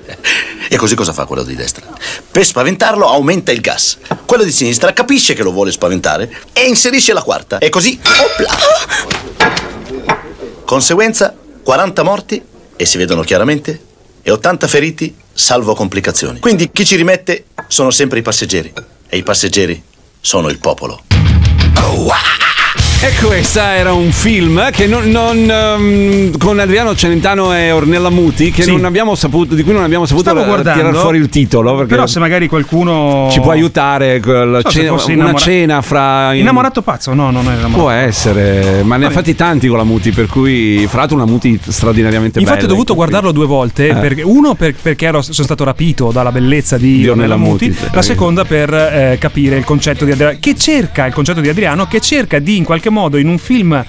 e così cosa fa quello di destra? Per spaventarlo aumenta il gas. Quello di sinistra capisce che lo vuole spaventare e inserisce la quarta. E così, opla! Conseguenza, 40 morti, e si vedono chiaramente, e 80 feriti, salvo complicazioni. Quindi chi ci rimette sono sempre i passeggeri. E i passeggeri sono il popolo. E questo era un film che non, non, ehm, con Adriano Celentano e Ornella Muti che Sì. non abbiamo saputo, di cui non abbiamo saputo Stavo guardando, tirare fuori il titolo. Però se magari qualcuno ci può aiutare quel So, cena- una innamora- cena fra Innamorato pazzo? No, non è innamorato. Può essere, ma ne ha fatti tanti con la Muti, per cui fra l'altro una Muti straordinariamente Infatti bella. ho dovuto guardarlo due volte, Eh. perché- uno per- perché ero- sono stato rapito dalla bellezza di, Di Ornella Ornella Muti, Muti, la seconda per eh, capire il concetto di Adriano, che cerca il concetto di Adriano, che cerca di in qualche modo in un film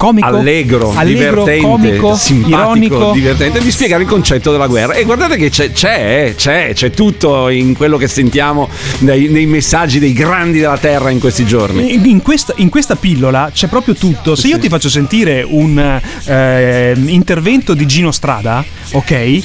comico, Allegro, allegro divertente, comico, simpatico, ironico, divertente, di spiegare il concetto della guerra. E guardate che c'è, c'è, c'è, c'è tutto in quello che sentiamo nei, nei messaggi dei grandi della terra in questi giorni. In, in questa, in questa pillola c'è proprio tutto. Se io ti faccio sentire un eh, intervento di Gino Strada, ok?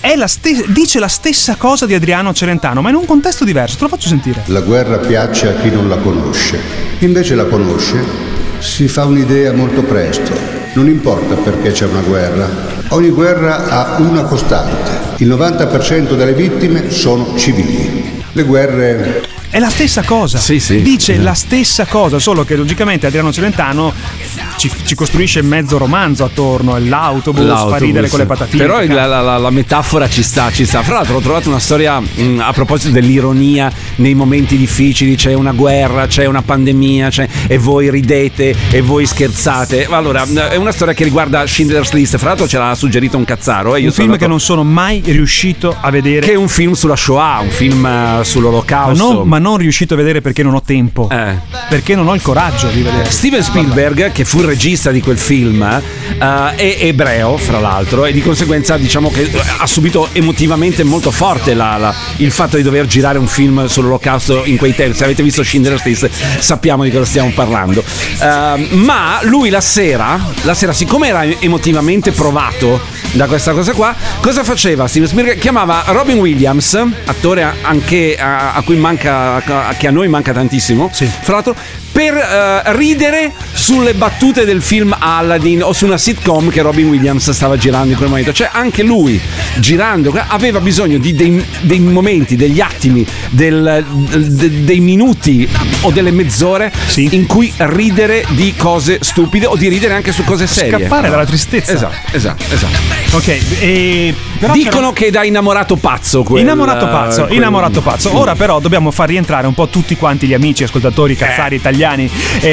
È la ste- dice la stessa cosa di Adriano Celentano, ma in un contesto diverso. Te lo faccio sentire. La guerra piace a chi non la conosce. Chi invece la conosce si fa un'idea molto presto. Non importa perché c'è una guerra. Ogni guerra ha una costante. Il 90% delle vittime sono civili. Le guerre È la stessa cosa. Dice la stessa cosa, solo che logicamente Adriano Celentano ci, ci costruisce mezzo romanzo attorno. e L'autobus, fa L'autobus. ridere con le patatine. Però la, la- la- metafora ci sta, ci sta. Fra l'altro ho trovato una storia mh, a proposito dell'ironia nei momenti difficili, c'è una guerra, c'è una pandemia, c'è- e voi ridete e voi scherzate. Allora, è una storia che riguarda Schindler's List, fra l'altro ce l'ha suggerito un cazzaro. E io un film che non sono mai riuscito a vedere. Che è un film sulla Shoah, un film eh, ma, sull'olocausto. non, ma non riuscito a vedere perché non ho tempo. Perché non ho il coraggio di vedere. Steven Spielberg, che fu il regista di quel film, eh, è ebreo, fra l'altro, e di conseguenza diciamo che eh, ha subito emotivamente molto forte la- la- il fatto di dover girare un film sull'olocausto in quei tempi. Se avete visto Schindler's List sappiamo di cosa stiamo parlando. Eh, ma lui la sera, la sera, siccome era emotivamente provato da questa cosa qua, cosa faceva Steven Spielberg? Chiamava Robin Williams, attore anche a, a cui manca, a- che a noi manca tantissimo, fra l'altro, per eh, ridere sulle battute del film Aladdin o su una sitcom che Robin Williams stava girando in quel momento. Cioè anche lui girando aveva bisogno di dei, dei momenti, degli attimi, del- de- dei minuti o delle mezz'ore in cui ridere di cose stupide o di ridere anche su cose serie. Scappare dalla tristezza. Esatto, esatto, esatto. Ok, e però Dicono che da innamorato pazzo quel, Innamorato pazzo, quel- innamorato pazzo. Ora però dobbiamo far rientrare un po' tutti quanti gli amici ascoltatori cazzari italiani italiani. E,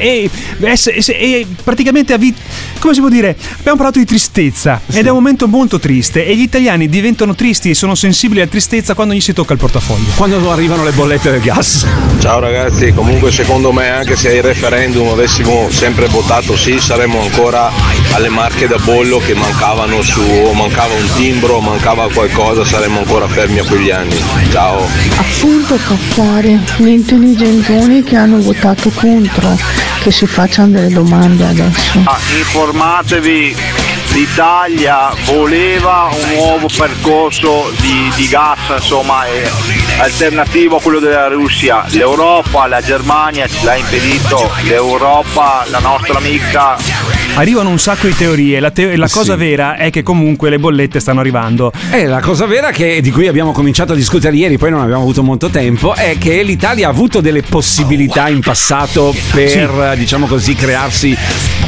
e- e- e- e praticamente, avvi- come si può dire, abbiamo parlato di tristezza ed è un momento molto triste e gli italiani diventano tristi e sono sensibili alla tristezza quando gli si tocca il portafoglio. Quando arrivano le bollette del gas. Ciao ragazzi, comunque secondo me anche se ai referendum avessimo sempre votato sì saremmo ancora alle marche da bollo che mancavano su, o mancava un timbro, o mancava qualcosa, saremmo ancora fermi a quegli anni. Ciao. Appunto cazzare, gli intelligentoni che hanno votato contro, che si facciano delle domande adesso. Ah, informatevi, l'Italia voleva un nuovo percorso di, di gas, insomma, alternativo a quello della Russia. L'Europa, la Germania ce l'ha impedito, l'Europa, la nostra amica Arrivano un sacco di teorie. La, teo- la cosa vera è che comunque le bollette stanno arrivando. Eh, la cosa vera che, di cui abbiamo cominciato a discutere ieri, poi non abbiamo avuto molto tempo, è che l'Italia ha avuto delle possibilità in passato per, diciamo così, crearsi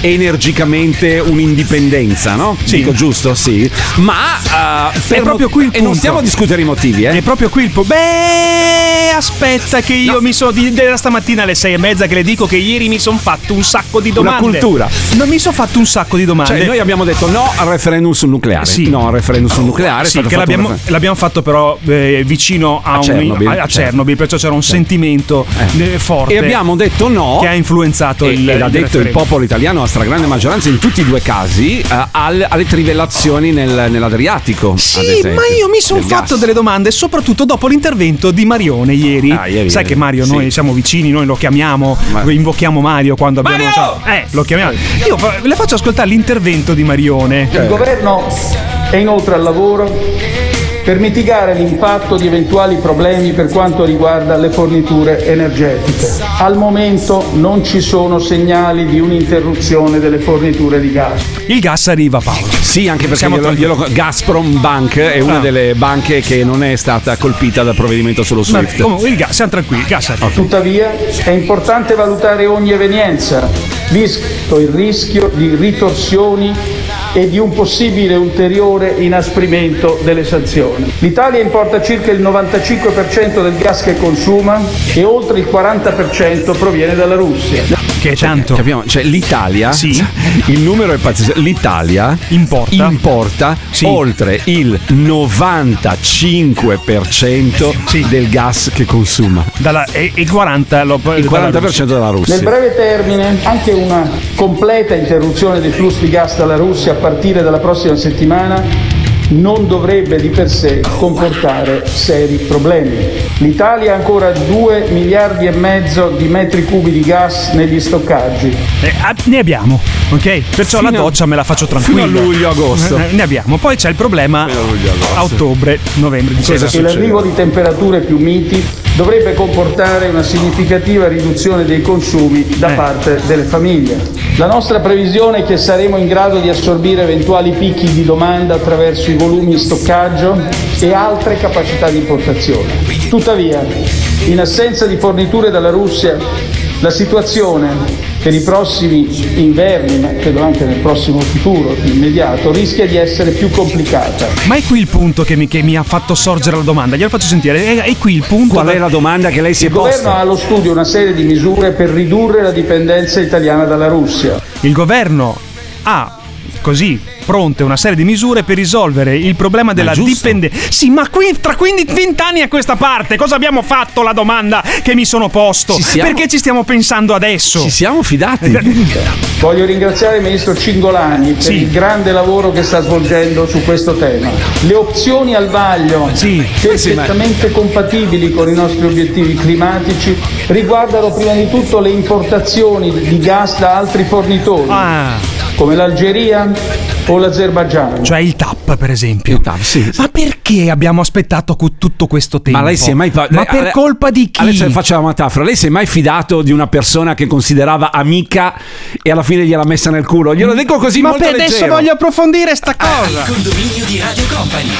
energicamente un'indipendenza, no? Sì. Dico giusto? Sì. Ma eh, per È proprio qui il E non punto. stiamo a discutere i motivi, eh? È proprio qui il po- Beh, aspetta che io mi sono di, da stamattina alle sei e mezza che le dico che ieri mi sono fatto un sacco di Una domande. cultura. Non mi sono fatto un sacco di domande. Cioè, noi abbiamo detto no al referendum sul nucleare. Sì. No al referendum sul nucleare. Sì, che l'abbiamo, refer- l'abbiamo fatto però eh, vicino a, A un- Chernobyl, a- a certo. Chernobyl, perciò c'era un sentimento eh, forte. E abbiamo detto no. Che ha influenzato e, il, e l'ha il detto il referendum. popolo italiano a stragrande maggioranza in tutti i due casi eh, al- alle trivellazioni nel- nell'Adriatico. ad Sì, esempio, ma io mi sono fatto gas. delle domande, soprattutto dopo l'intervento di Marione ieri. Ah, ieri, Sai ieri, che Mario, sì. noi siamo vicini, noi lo chiamiamo, invochiamo Mario quando abbiamo. Eh, lo chiamiamo. Io le faccio ascoltare l'intervento di Marione. Il governo è inoltre al lavoro per mitigare l'impatto di eventuali problemi per quanto riguarda le forniture energetiche. Al momento non ci sono segnali di un'interruzione delle forniture di gas. Il gas arriva, Paolo. Sì, anche perché Siamo glielo, glielo- Gazprom Bank è una Ah. delle banche che non è stata colpita dal provvedimento sullo SWIFT. comunque il gas, siamo tranquilli, il gas arriva. Tuttavia è importante valutare ogni evenienza, visto il rischio di ritorsioni e di un possibile ulteriore inasprimento delle sanzioni. L'Italia importa circa il 95% del gas che consuma e oltre il 40% proviene dalla Russia. Che è tanto. Capiamo? Cioè, l'Italia, il numero è pazzesco. L'Italia importa, oltre il 95% del gas che consuma. Dalla- e il 40% lo, Il 40% dalla Russia. Nel breve termine, anche una completa interruzione dei flussi di gas dalla Russia partire dalla prossima settimana non dovrebbe di per sé comportare seri problemi. L'Italia ha ancora 2 miliardi e mezzo di metri cubi di gas negli stoccaggi. Eh, ne abbiamo, ok? Perciò la Fino- doccia me la faccio tranquilla. fino a luglio, agosto. Eh, ne abbiamo. Poi c'è il problema a ottobre, novembre, diceva. E l'arrivo di temperature più miti dovrebbe comportare una significativa riduzione dei consumi da parte delle famiglie. La nostra previsione è che saremo in grado di assorbire eventuali picchi di domanda attraverso i volumi in stoccaggio e altre capacità di importazione. Tuttavia, in assenza di forniture dalla Russia, la situazione per i prossimi inverni, ma credo anche nel prossimo futuro immediato, rischia di essere più complicata. Ma è qui il punto che mi, che mi ha fatto sorgere la domanda. Glielo faccio sentire. È, è qui il punto. Qual è la domanda che lei si è Il governo posta? ha allo studio una serie di misure per ridurre la dipendenza italiana dalla Russia. Il governo ha così pronte una serie di misure per risolvere il problema della dipendenza. Sì, ma qui tra 15 20 anni a questa parte cosa abbiamo fatto? La domanda che mi sono posto. Ci Perché ci stiamo pensando adesso? Ci siamo fidati. Voglio ringraziare il ministro Cingolani per il grande lavoro che sta svolgendo su questo tema. Le opzioni al vaglio, perfettamente compatibili con i nostri obiettivi climatici, riguardano prima di tutto le importazioni di gas da altri fornitori, come l'Algeria o l'Azerbaigian. Cioè il TAP, per esempio. Ma perché abbiamo aspettato tutto questo tempo? Ma lei si è mai Ma lei- per ale- colpa di chi? Adesso faccio la metafora. Lei si è mai fidato di una persona che considerava amica e alla fine gliel'ha messa nel culo? Glielo dico così Ma molto per adesso leggero. voglio approfondire sta cosa. Il condominio di Radio Company.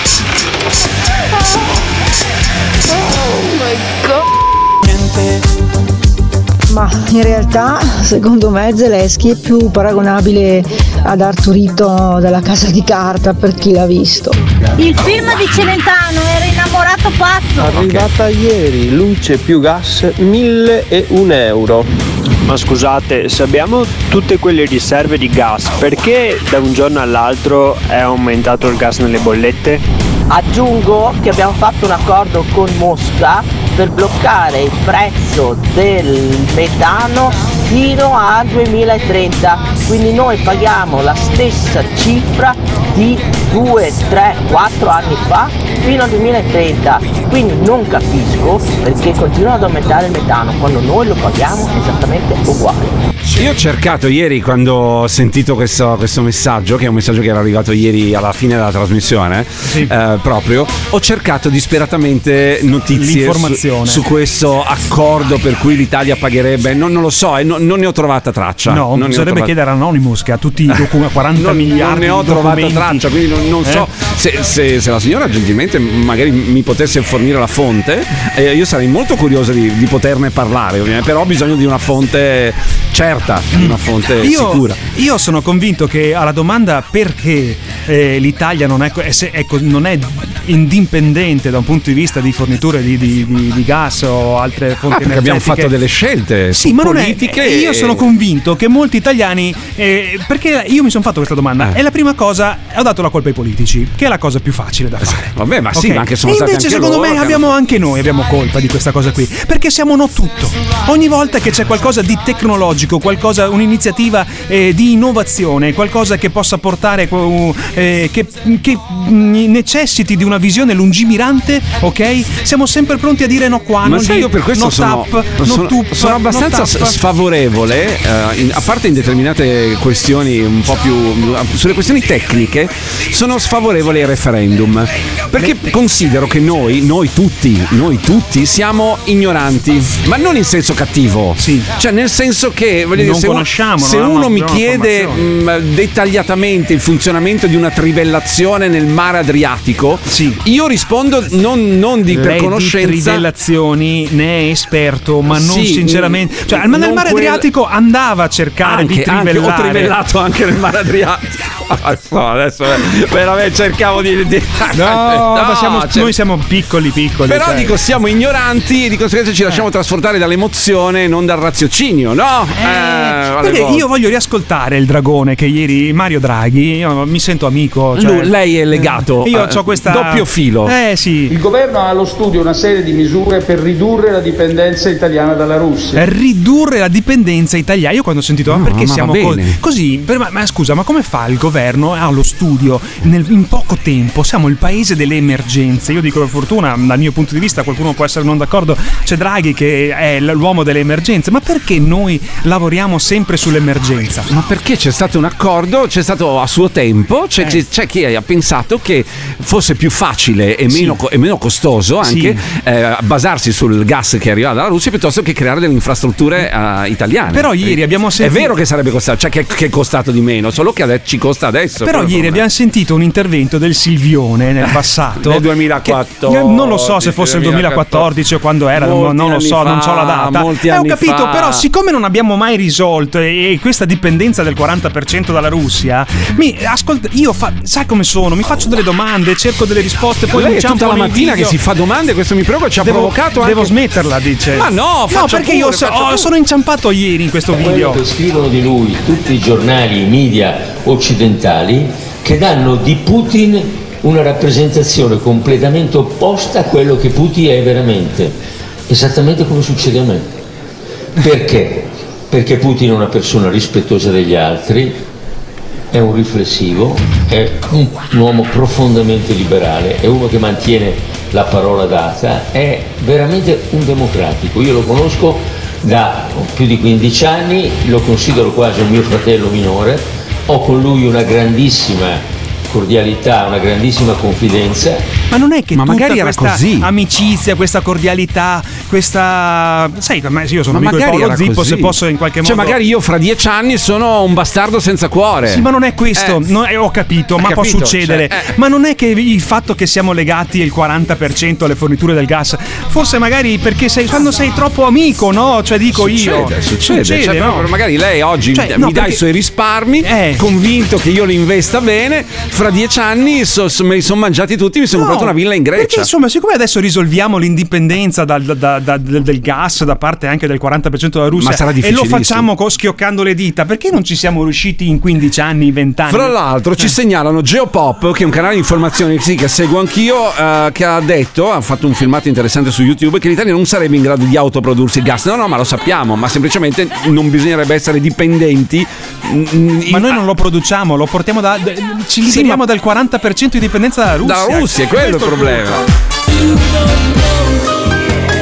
Ma in realtà, secondo me, Zelensky è più paragonabile ad Arturito della Casa di Carta per chi l'ha visto. Il film di Celentano era innamorato pazzo. Arrivata ieri, luce più gas 1001 euro. Ma scusate, se abbiamo tutte quelle riserve di gas, perché da un giorno all'altro è aumentato il gas nelle bollette? Aggiungo che abbiamo fatto un accordo con Mosca per bloccare il prezzo del metano fino al 2030, quindi noi paghiamo la stessa cifra di 2, 3, 4 anni fa fino al 2030, quindi non capisco perché continuano ad aumentare il metano quando noi lo paghiamo esattamente uguale. Io ho cercato ieri quando ho sentito questo, questo messaggio, che è un messaggio che era arrivato ieri alla fine della trasmissione, eh, proprio, ho cercato disperatamente notizie L'informazione. su, questo accordo per cui l'Italia pagherebbe, non, non lo so, e non, non ne ho trovata traccia. No, non bisognerebbe trovata- chiedere a Anonymous che ha tutti i docu- 40 non, miliardi non ne ho trovata traccia, quindi non, non so Eh? se, se- se la signora gentilmente magari mi potesse fornire la fonte. eh, io sarei molto curioso di, di poterne parlare, ovviamente, però ho bisogno di una fonte certa, di una fonte Io, sicura. io sono convinto che alla domanda perché eh, l'Italia non è, è è non è indipendente da un punto di vista di forniture di, di- di- di gas o altre fonti Ah, perché abbiamo energetiche. fatto delle scelte Sì, ma non è, politiche. io sono convinto che molti italiani. eh, perché io mi sono fatto questa domanda. Eh. E la prima cosa ho dato la colpa ai politici, che è la cosa più facile da fare. Vabbè, ma sì, Ok? ma anche sono e stati invece, secondo loro me, abbiamo anche noi abbiamo colpa di questa cosa qui. Perché siamo no tutto. Ogni volta che c'è qualcosa di tecnologico, qualcosa, un'iniziativa eh, di innovazione, qualcosa che possa portare, eh, che, che, necessiti di una visione lungimirante, ok? Siamo sempre pronti a dire no qua, Ma no sai, lì, io per questo no sono, tap, no sono, tup, sono abbastanza no sfavorevole, eh, in- a parte in determinate questioni un po' più... sulle questioni tecniche, sono sfavorevole ai referendum. Perché considero che noi, noi tutti, noi tutti siamo ignoranti, ma non in senso cattivo. Cioè nel senso che, voglio dire, Non se, uno- conosciamo, se non uno mi una chiede mh, dettagliatamente il funzionamento di una trivellazione nel mare Adriatico, io rispondo non, non di per conoscenza. trivellazioni ne è esperto, ma non Sì, sinceramente. mm, Cioè, al- nel non mare quel- Adriatico andava a cercare di Anche, anche, ho trivellare. trivellato anche nel mare Adriatico. No, adesso eh, veramente cercavo di. di- No, ma siamo- cioè- noi siamo piccoli, piccoli. Però cioè. dico, siamo ignoranti e di conseguenza ci lasciamo trasportare dall'emozione, non dal raziocinio, no? Eh, volte. io voglio riascoltare il dragone che ieri Mario Draghi, io mi sento amico. Cioè, Lui- lei è legato, Io eh, ho questa. Doppio filo. Eh sì. Il governo ha allo studio una serie di misure per ridurre la dipendenza italiana dalla Russia. Ridurre la dipendenza italiana. Io quando ho sentito, ma No, perché ma siamo co- così? Per- ma, ma scusa, ma come fa il governo allo studio nel- in poco tempo? Siamo il paese delle emergenze. Io dico per fortuna, dal mio punto di vista, qualcuno può essere non d'accordo. C'è Draghi che è l- l'uomo delle emergenze. Ma perché noi lavoriamo sempre sull'emergenza? Ma perché c'è stato un accordo, c'è stato a suo tempo, c'è, c'è- c'è chi ha pensato che fosse più facile e meno, co- e meno costoso anche eh, basarsi sul gas che arriva dalla Russia piuttosto che creare delle infrastrutture eh, italiane. Però ieri abbiamo sentito- È vero che sarebbe costato, cioè che, che è costato di meno, solo che ci costa adesso. Però ieri problema. abbiamo sentito un intervento del Silvione nel passato. Nel 2014, che- non lo so se fosse il 2014 o quando era, non, non lo so, non fa, so la data. molti Eh, ho capito, fa. però siccome non abbiamo mai risolto e, e questa dipendenza del 40% dalla Russia, mi ascolta, io fa- sai come sono, mi faccio delle domande, cerco delle risposte, poi Lei è tutta la mattina video. che si fa domande, questo mi preoccupa, ci ha Devo- provocato anche... Devo smetterla, dice. Ma no, no perché pure, io so- oh, sono inciampato ieri in questo video. quello che scrivono di lui tutti i giornali, i media occidentali, che danno di Putin una rappresentazione completamente opposta a quello che Putin è veramente, esattamente come succede a me. Perché? Perché Putin è una persona rispettosa degli altri, è un riflessivo, è un, uomo profondamente liberale, è uno che mantiene la parola data, è veramente un democratico. Io lo conosco da più di 15 anni, lo considero quasi un mio fratello minore, ho con lui una grandissima cordialità, una grandissima confidenza. Ma non è che Ma magari era questa così. amicizia, questa cordialità, questa. Sai, ma io sono Ma amico di magari Paolo Zippo, così. se posso in qualche modo. Cioè, magari io fra dieci anni sono un bastardo senza cuore. Sì, ma non è questo, Eh. no, eh, ho capito, ma può capito, succedere. cioè, eh. Ma non è che il fatto che siamo legati il 40% alle forniture del gas, forse magari perché sei, quando sei troppo amico, no? Cioè dico io. Succede, succede. Cioè, no? magari lei oggi Cioè, mi no, dà perché- i suoi risparmi, convinto che io li investa bene. Fra dieci anni so- so- me li sono mangiati tutti, mi sono No, comprato una villa in Perché Grecia. insomma, siccome adesso risolviamo l'indipendenza dal- da- da- del, del gas da parte anche del 40% della Russia e lo facciamo co- schioccando le dita, perché non ci siamo riusciti in 15 anni, 20 anni? Fra l'altro ci segnalano Geopop, che è un canale di informazioni sì, che seguo anch'io, eh, che ha detto, ha fatto un filmato interessante su YouTube, che l'Italia non sarebbe in grado di autoprodursi il gas. No, no, ma lo sappiamo, ma semplicemente non bisognerebbe essere dipendenti. Ma noi non lo produciamo, lo portiamo da. ci liberiamo dal 40% di dipendenza dalla Russia. Da Russia, è quello il Questo problema.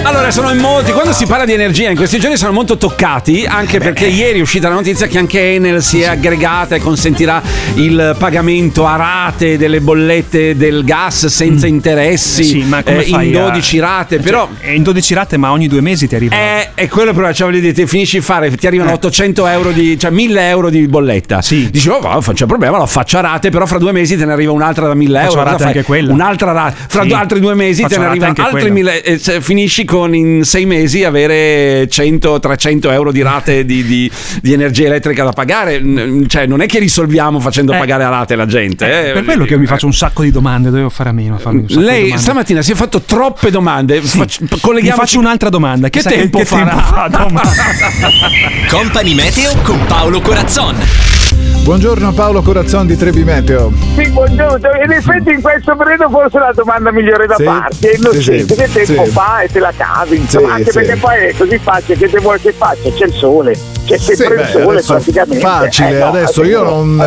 Allora, sono in molti. Quando si parla di energia in questi giorni sono molto toccati, anche perché ieri è uscita la notizia che anche Enel si è aggregata e consentirà il pagamento a rate delle bollette del gas senza interessi Sì, ma come eh, fai in a- 12 rate. Cioè, Però in 12 rate, ma ogni due mesi ti arriva. è, è quello problema. Cioè, voglio dire, ti finisci di fare, ti arrivano Eh. 800 euro di, cioè 1000 euro di bolletta. Sì. Dici, oh, non faccio problema, lo faccio a rate, però fra due mesi te ne arriva un'altra da 1000 Faccio euro. a rate anche quella. Un'altra rata. Fra Sì. altri due mesi Faccio te ne a rate anche altri quella. 1000. e se- finisci con in sei mesi avere 100-300 euro di rate di, di- di energia elettrica da pagare. Cioè, non è che risolviamo facendo Eh. pagare a rate la gente. eh. per quello che io mi faccio un sacco di domande, dovevo fare a meno. farmi un sacco di Lei stamattina si è fatto troppe domande. Fac- Mi colleghiamoci- faccio un'altra domanda. Che Chissà tempo che farà? tempo fa domani. Company Meteo con Paolo Corazzon. Buongiorno Paolo Corazzon di Trebi Meteo. Sì, buongiorno. In effetti in questo periodo forse la domanda migliore da Sì, farti. È innocente, sì, che tempo sì. fa e te la cavi, insomma, Sì, anche sì. perché poi è così facile, che te vuoi che faccia? C'è il sole, c'è Sì, sempre beh, il sole praticamente. Facile, Eh, no, adesso io non.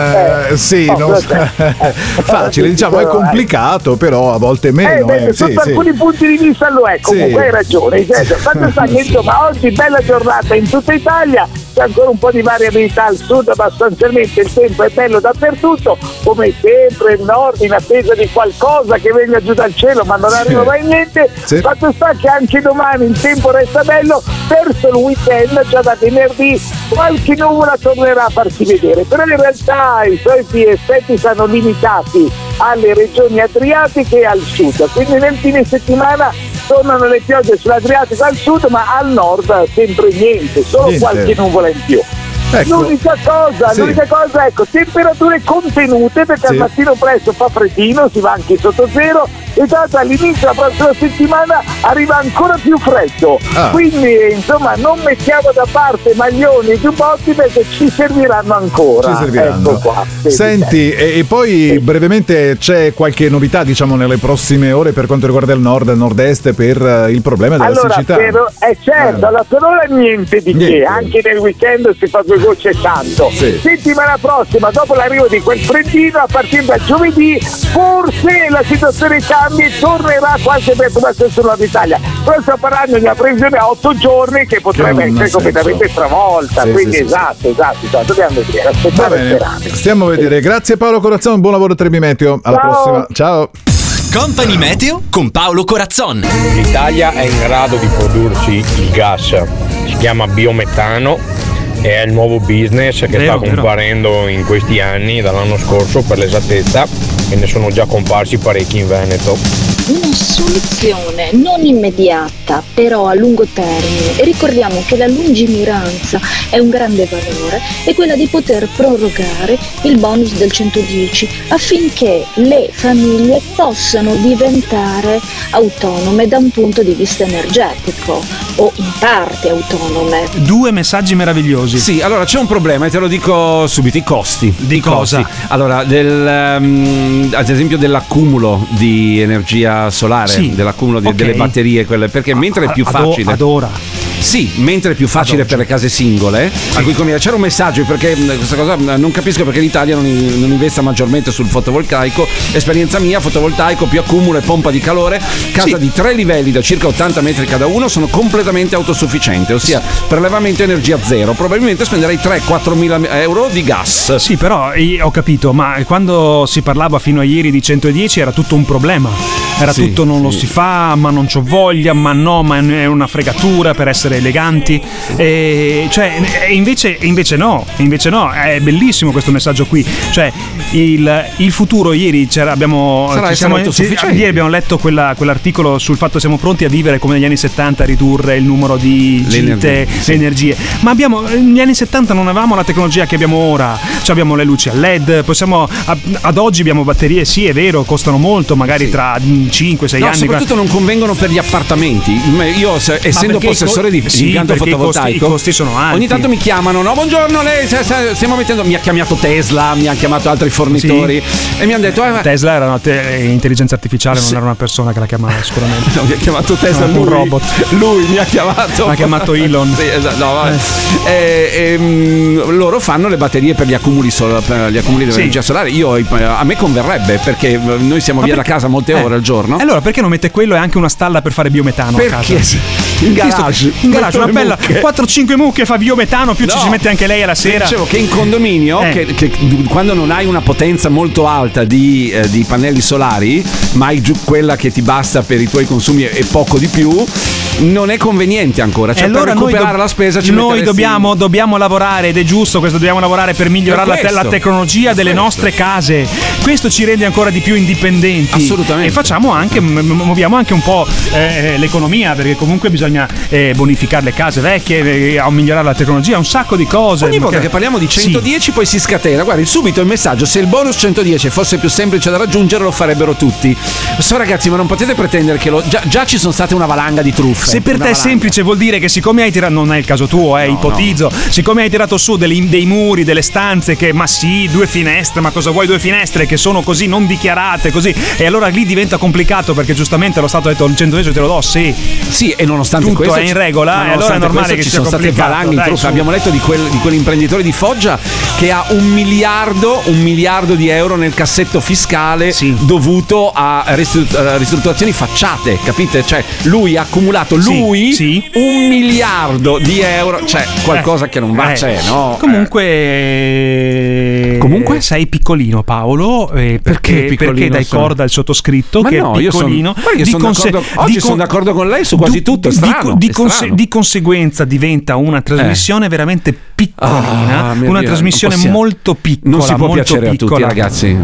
eh, sì, no, non- facile, diciamo, è eh. complicato, però a volte Eh, meno. beh, eh, sotto sì, sì. alcuni punti di vista lo è, comunque Sì. hai ragione. senso, Fatto sta che insomma oggi bella giornata in tutta Italia, c'è ancora un po' di variabilità al sud, sostanzialmente il tempo è bello dappertutto, come sempre il nord in attesa di qualcosa che venga giù dal cielo, ma non Sì. arriva mai niente. Sì. Fatto sta che anche domani il tempo resta bello, verso il weekend, già da venerdì, qualche nuvola tornerà a farsi vedere, però in realtà i soliti effetti saranno limitati alle regioni adriatiche e al sud, quindi nel fine settimana tornano le piogge sull'Adriatico al sud, ma al nord sempre niente, solo Niente. qualche nuvola in più. Ecco. L'unica cosa, Sì. l'unica cosa, ecco, temperature contenute perché Sì. al mattino presto fa freddino, si va anche sotto zero e l'altro all'inizio della prossima settimana arriva ancora più freddo. Ah. Quindi insomma non mettiamo da parte maglioni e giubbotti perché ci serviranno ancora. Ci serviranno. Ecco qua. Sì, Senti, e, e poi brevemente c'è qualche novità, diciamo, nelle prossime ore per quanto riguarda il nord e il nord-est per eh, il problema della allora, siccità. per, eh certo, allora, per ora niente di Niente. che, anche nel weekend si fa due gocce e tanto. Sì. Settimana prossima, dopo l'arrivo di quel freddino, a partire da giovedì, forse la situazione cambia e tornerà qualche perturbazione sul nord Italia. Però stiamo parlando di una previsione a otto giorni che potrebbe Che essere completamente stravolta. Sì, quindi sì, sì, esatto, esatto, esatto, dobbiamo vedere, aspettare e sperare. stiamo a vedere. Grazie Paolo Corazzon, buon lavoro Trebi Meteo. Alla Ciao. prossima. Ciao. Company Meteo con Paolo Corazzon. L'Italia è in grado di produrci il gas, si chiama biometano è il nuovo business che Vero, sta vero. comparendo in questi anni, dall'anno scorso per l'esattezza, e ne sono già comparsi parecchi in Veneto. Una soluzione non immediata, però a lungo termine, e ricordiamo che la lungimiranza è un grande valore, è quella di poter prorogare il bonus del 110 affinché le famiglie possano diventare autonome da un punto di vista energetico o in parte autonome. Due messaggi meravigliosi. Sì, allora c'è un problema e te lo dico subito, i costi. Di I cosa? costi. Allora, del, ehm, ad esempio dell'accumulo di energia solare, Sì, dell'accumulo di- ok. delle batterie, quelle, perché mentre è più Ad facile... ad ora. Sì, mentre è più facile per le case singole, a cui conviene- c'era un messaggio perché questa cosa non capisco perché l'Italia non, non investa maggiormente sul fotovoltaico. Esperienza mia, fotovoltaico più accumulo e pompa di calore, casa Sì. di tre livelli da circa 80 metri cada uno, sono completamente autosufficiente, ossia prelevamento energia zero. Probabilmente spenderei 3-4 mila euro di gas. Sì, però ho capito, ma quando si parlava fino a ieri di 110 era tutto un problema. Era Sì, tutto non lo sì. si fa, ma non c'ho voglia, ma no, ma è una fregatura per essere essere eleganti. E, cioè, e invece, invece no, invece no, è bellissimo questo messaggio qui. Cioè, il, il futuro, ieri c'era, abbiamo, siamo- autosufficienti. ieri abbiamo letto quella- quell'articolo sul fatto che siamo pronti a vivere come negli anni 70, a ridurre il numero di gite, energie, sì. le energie. Ma abbiamo, negli anni 70 non avevamo la tecnologia che abbiamo ora. Cioè abbiamo le luci a LED, possiamo, ad oggi abbiamo batterie, sì è vero, costano molto, magari tra 5-6 No, anni. soprattutto non convengono per gli appartamenti. Io, se- essendo co- possessore di, di sì, impianto perché i costi- fotovoltaico, i costi sono alti. ogni tanto mi chiamano: No, buongiorno, lei stiamo mettendo. Mi ha chiamato Tesla, mi ha chiamato altri fornitori e mi hanno detto: eh, Tesla era una te- intelligenza artificiale, non Sì. era una persona che la chiamava sicuramente. No, mi ha chiamato Tesla, No, lui, un robot. Lui mi ha chiamato. Ha chiamato Elon. Sì, esatto, no, vabbè. Eh, ehm, loro fanno le batterie per gli accumuli, sol- per gli accumuli di Sì. energia solare. Io, eh, a me converrebbe perché eh, noi siamo Ma via perché- da casa molte Eh, ore al giorno. E allora perché non mette quello e anche una stalla per fare biometano Perché? a casa? In garage. In garage, una bella mucche. 4-5 mucche fa biometano, più ci No. si mette anche lei alla sera. Dicevo che in condominio, Eh. che, che quando non hai una potenza molto alta di, eh, di pannelli solari, ma hai giù quella che ti basta per i tuoi consumi e poco di più, non è conveniente ancora. Cioè, allora per recuperare do- la spesa ci noi dobbiamo, dobbiamo lavorare ed è giusto questo dobbiamo lavorare per migliorare la, te- questo. la tecnologia delle questo. nostre case questo ci rende ancora di più indipendenti Assolutamente. e facciamo anche muoviamo anche un po' eh, l'economia perché comunque bisogna eh, bonificare le case vecchie eh, a migliorare la tecnologia un sacco di cose Ogni volta Perché- che parliamo di Sì. 110 poi si scatena. Guardi, subito il messaggio, se il bonus 110 fosse più semplice da raggiungere lo farebbero tutti. So ragazzi, ma non potete pretendere che lo... Già, già ci sono state una valanga di truffe. Se per te è valanga. semplice vuol dire che siccome hai tirato, non è il caso tuo, eh, ipotizzo, siccome hai tirato su delle- dei muri, delle stanze che, ma sì, due finestre, ma cosa vuoi due finestre che sono così non dichiarate, così, e allora lì diventa complicato perché giustamente lo Stato ha detto il 110 te lo do, sì. Sì, e nonostante Tutto questo è in regola, ma e allora è normale questo che ci sono state valanghe dai, truffe. Abbiamo letto di, quel- di quell'imprenditore di Foggia che ha un miliardo, un miliardo di euro nel cassetto fiscale dovuto a ristru- a ristrutturazioni facciate, capite? Cioè, lui ha accumulato Sì, lui sì. un miliardo di euro, cioè qualcosa che non va, Eh, c'è, no? Comunque, eh, Comunque? sei piccolino, Paolo. eh, perché, Perché piccolino perché dai sono? corda al sottoscritto Ma che no, è io sono- piccolino. guarda che di sono d'accordo- oggi sono d'accordo con lei su quasi tutto, è di- strano, Di, è conse-. Di conseguenza diventa una trasmissione veramente piccolina. Ah, una Dio, trasmissione molto piccola. Non si può molto piacere a tutti, piccola. ragazzi.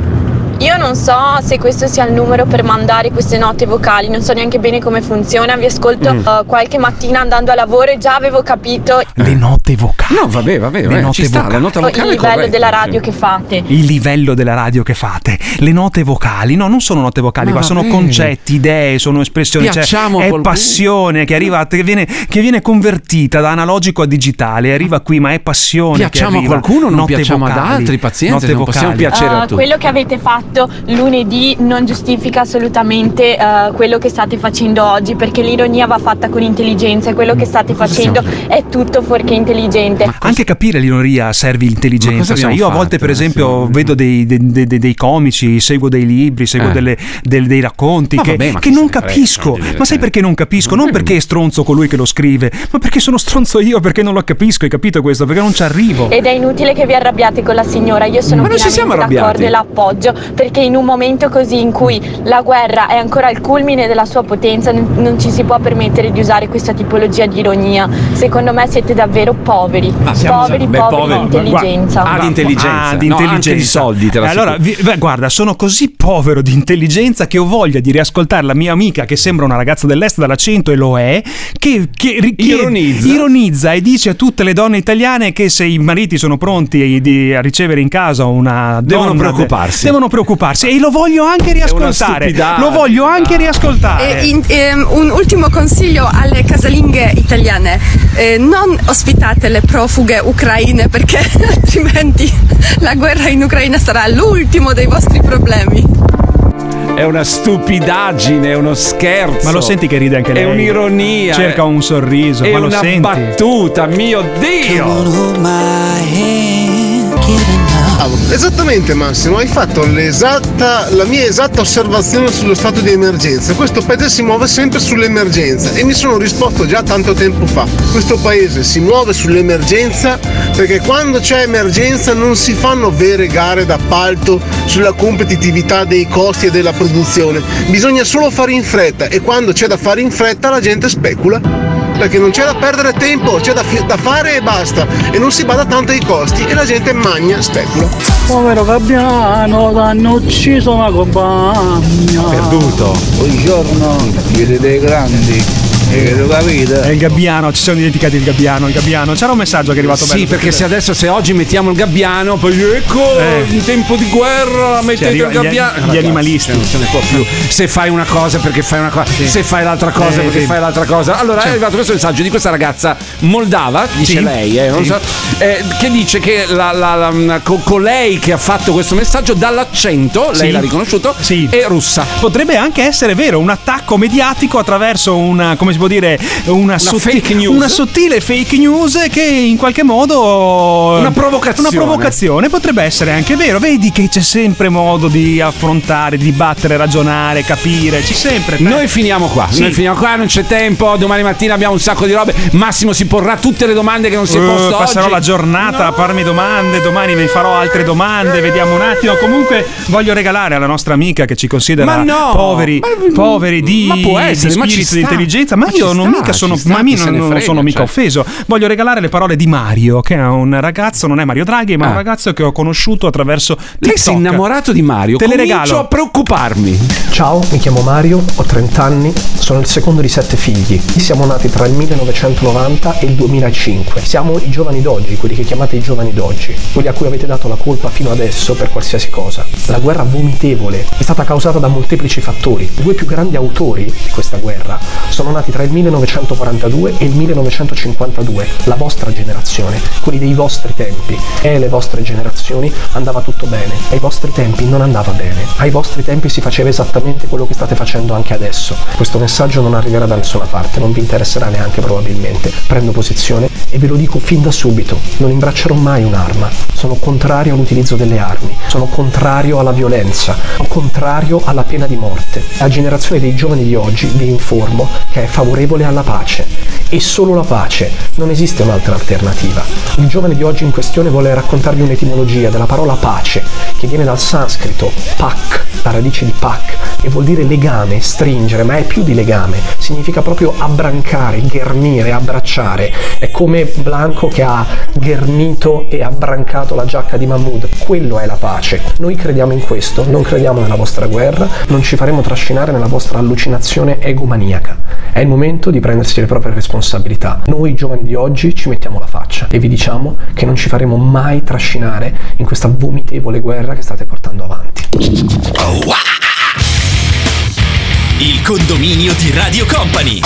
Io non so se questo sia il numero per mandare queste note vocali, non so neanche bene come funziona, vi ascolto Mm. eh, qualche mattina andando a lavoro e già avevo capito Le note vocali. No, vabbè, vabbè, Le vabbè, note ci sta, vocali. la nota il vocale è livello corretta, della sì. radio che fate. Il livello della radio che fate, le note vocali, no, non sono note vocali, Ma qua sono concetti, idee, sono espressioni, cioè, Piacciamo a è passione che arriva, che viene, che viene convertita da analogico a digitale, arriva qui, ma è passione. che Piacciamo a arriva. qualcuno, non Note piacciamo ad vocali, altri, pazienza, note non possiamo vocali. piacere a Uh, quello che avete fatto lunedì non giustifica assolutamente uh, quello che state facendo oggi perché l'ironia va fatta con intelligenza e quello che state facendo è tutto fuorché intelligente. Anche capire l'ironia serve Ma intelligenza. sai. Io a fatto volte, per adesso? esempio, vedo dei, dei- dei- dei comici, seguo dei libri, seguo Eh. delle- del- dei racconti Ma che, vabbè, ma che non capisco. no, Ma sai perché non capisco? Non perché è stronzo colui che lo scrive, ma perché sono stronzo io, perché non lo capisco. Hai capito questo? Perché non ci arrivo. Ed è inutile che vi arrabbiate con la signora, io sono Ma non ci siamo arrabbiati. d'accordo e l'appoggio perché in un momento così in cui la guerra è ancora al culmine della sua potenza non, ci si può permettere di usare questa tipologia di ironia. Secondo me siete davvero poveri, Ma siamo- poveri, beh, poveri poveri. di intelligenza. Ah, di intelligenza. Ah, di No, intelligenza. di soldi, te la Eh, allora, vi- beh, guarda, sono così povero di intelligenza che ho voglia di riascoltare la mia amica che sembra una ragazza dell'est dall'accento e lo è, che, che chiede- Ironizza. ironizza e dice a tutte le donne italiane che se i mariti sono pronti di- a ricevere in casa una Devono donna, preoccuparsi. devono preoccuparsi e lo voglio anche riascoltare. Lo voglio anche riascoltare. E in- ehm, un ultimo consiglio alle casalinghe italiane, eh, non ospitate le profughe ucraine perché altrimenti la guerra in Ucraina sarà l'ultimo dei vostri problemi. È una stupidaggine, è uno scherzo. Ma lo senti che ride anche lei? È un'ironia. Cerca un sorriso, È ma lo una senti? battuta, mio Dio! Esattamente Massimo, hai fatto la mia esatta osservazione sullo stato di emergenza. Questo paese si muove sempre sull'emergenza e mi sono risposto già tanto tempo fa. Questo paese si muove sull'emergenza perché quando c'è emergenza non si fanno vere gare d'appalto sulla competitività dei costi e della produzione. Bisogna solo fare in fretta e quando c'è da fare in fretta la gente specula. Perché non c'è da perdere tempo, c'è da, fi- da fare e basta e non si bada tanto ai costi e la gente magna, specula. Povero Gabbiano, l'hanno ucciso una compagna. Perduto. Buongiorno, siete dei grandi. È il gabbiano, ci siamo dimenticati il gabbiano, il gabbiano. C'era un messaggio che è arrivato Sì, bello, perché se adesso se oggi mettiamo il gabbiano, poi ecco, Eh. in tempo di guerra mettete il gabbiano. gli- gli animalisti. Non se ne può più. Se fai una cosa perché fai una cosa, se fai l'altra cosa Eh, perché sì. fai l'altra cosa. Allora è Sì. arrivato questo messaggio di questa ragazza moldava, dice Sì. lei, eh, non Sì. so, eh, che dice che la, la- la- co- colei che ha fatto questo messaggio dall'accento, lei Sì. l'ha riconosciuto, è russa. Potrebbe anche essere vero, un attacco mediatico attraverso una, come si può dire, una, fake news. una sottile fake news che in qualche modo... Una provocazione. Una provocazione, potrebbe essere anche vero. Vedi che c'è sempre modo di affrontare, dibattere, ragionare, capire, c'è sempre. Noi finiamo qua, Sì. noi finiamo qua, non c'è tempo, domani mattina abbiamo un sacco di robe, Massimo si porrà tutte le domande che non si è Eh, posto passerò oggi. la giornata a farmi domande, domani vi farò altre domande, vediamo un attimo. Comunque voglio regalare alla nostra amica che ci considera Ma no! poveri, Ma- poveri di, ma può essere, di ma spirito, di sta. intelligenza, ma, Ma io non sta, mica sono, sta, ma non, non frega, sono mica cioè. offeso. Voglio regalare le parole di Mario, che è un ragazzo, non è Mario Draghi, ma Ah. un ragazzo che ho conosciuto attraverso TikTok. Lei si è innamorato di Mario, Te le comincio regalo. a preoccuparmi. Ciao, mi chiamo Mario, ho 30 anni, sono il secondo di sette figli. Siamo nati tra il 1990 e il 2005. Siamo i giovani d'oggi, quelli che chiamate i giovani d'oggi, quelli a cui avete dato la colpa fino adesso per qualsiasi cosa. La guerra vomitevole è stata causata da molteplici fattori. I due più grandi autori di questa guerra sono nati tra il 1942 e il 1952, la vostra generazione, quelli dei vostri tempi. E alle vostre generazioni andava tutto bene, ai vostri tempi non andava bene, ai vostri tempi si faceva esattamente quello che state facendo anche adesso. Questo messaggio non arriverà da nessuna parte, non vi interesserà neanche probabilmente. Prendo posizione e ve lo dico fin da subito, non imbraccerò mai un'arma, sono contrario all'utilizzo delle armi, sono contrario alla violenza, sono contrario alla pena di morte. La generazione dei giovani di oggi vi informo che è favorevole alla pace e solo la pace, non esiste un'altra alternativa. Il giovane di oggi in questione vuole raccontarvi un'etimologia della parola pace, che viene dal sanscrito pak, la radice di pak, e vuol dire legame, stringere, ma è più di legame, significa proprio abbrancare, ghermire, abbracciare. È come Blanco che ha ghermito e abbrancato la giacca di Mahmood, quello è la pace. Noi crediamo in questo, non crediamo nella vostra guerra, non ci faremo trascinare nella vostra allucinazione egomaniaca. È il momento di prendersi le proprie responsabilità. Noi giovani di oggi ci mettiamo la faccia e vi diciamo che non ci faremo mai trascinare in questa vomitevole guerra che state portando avanti. Il condominio di Radio Company.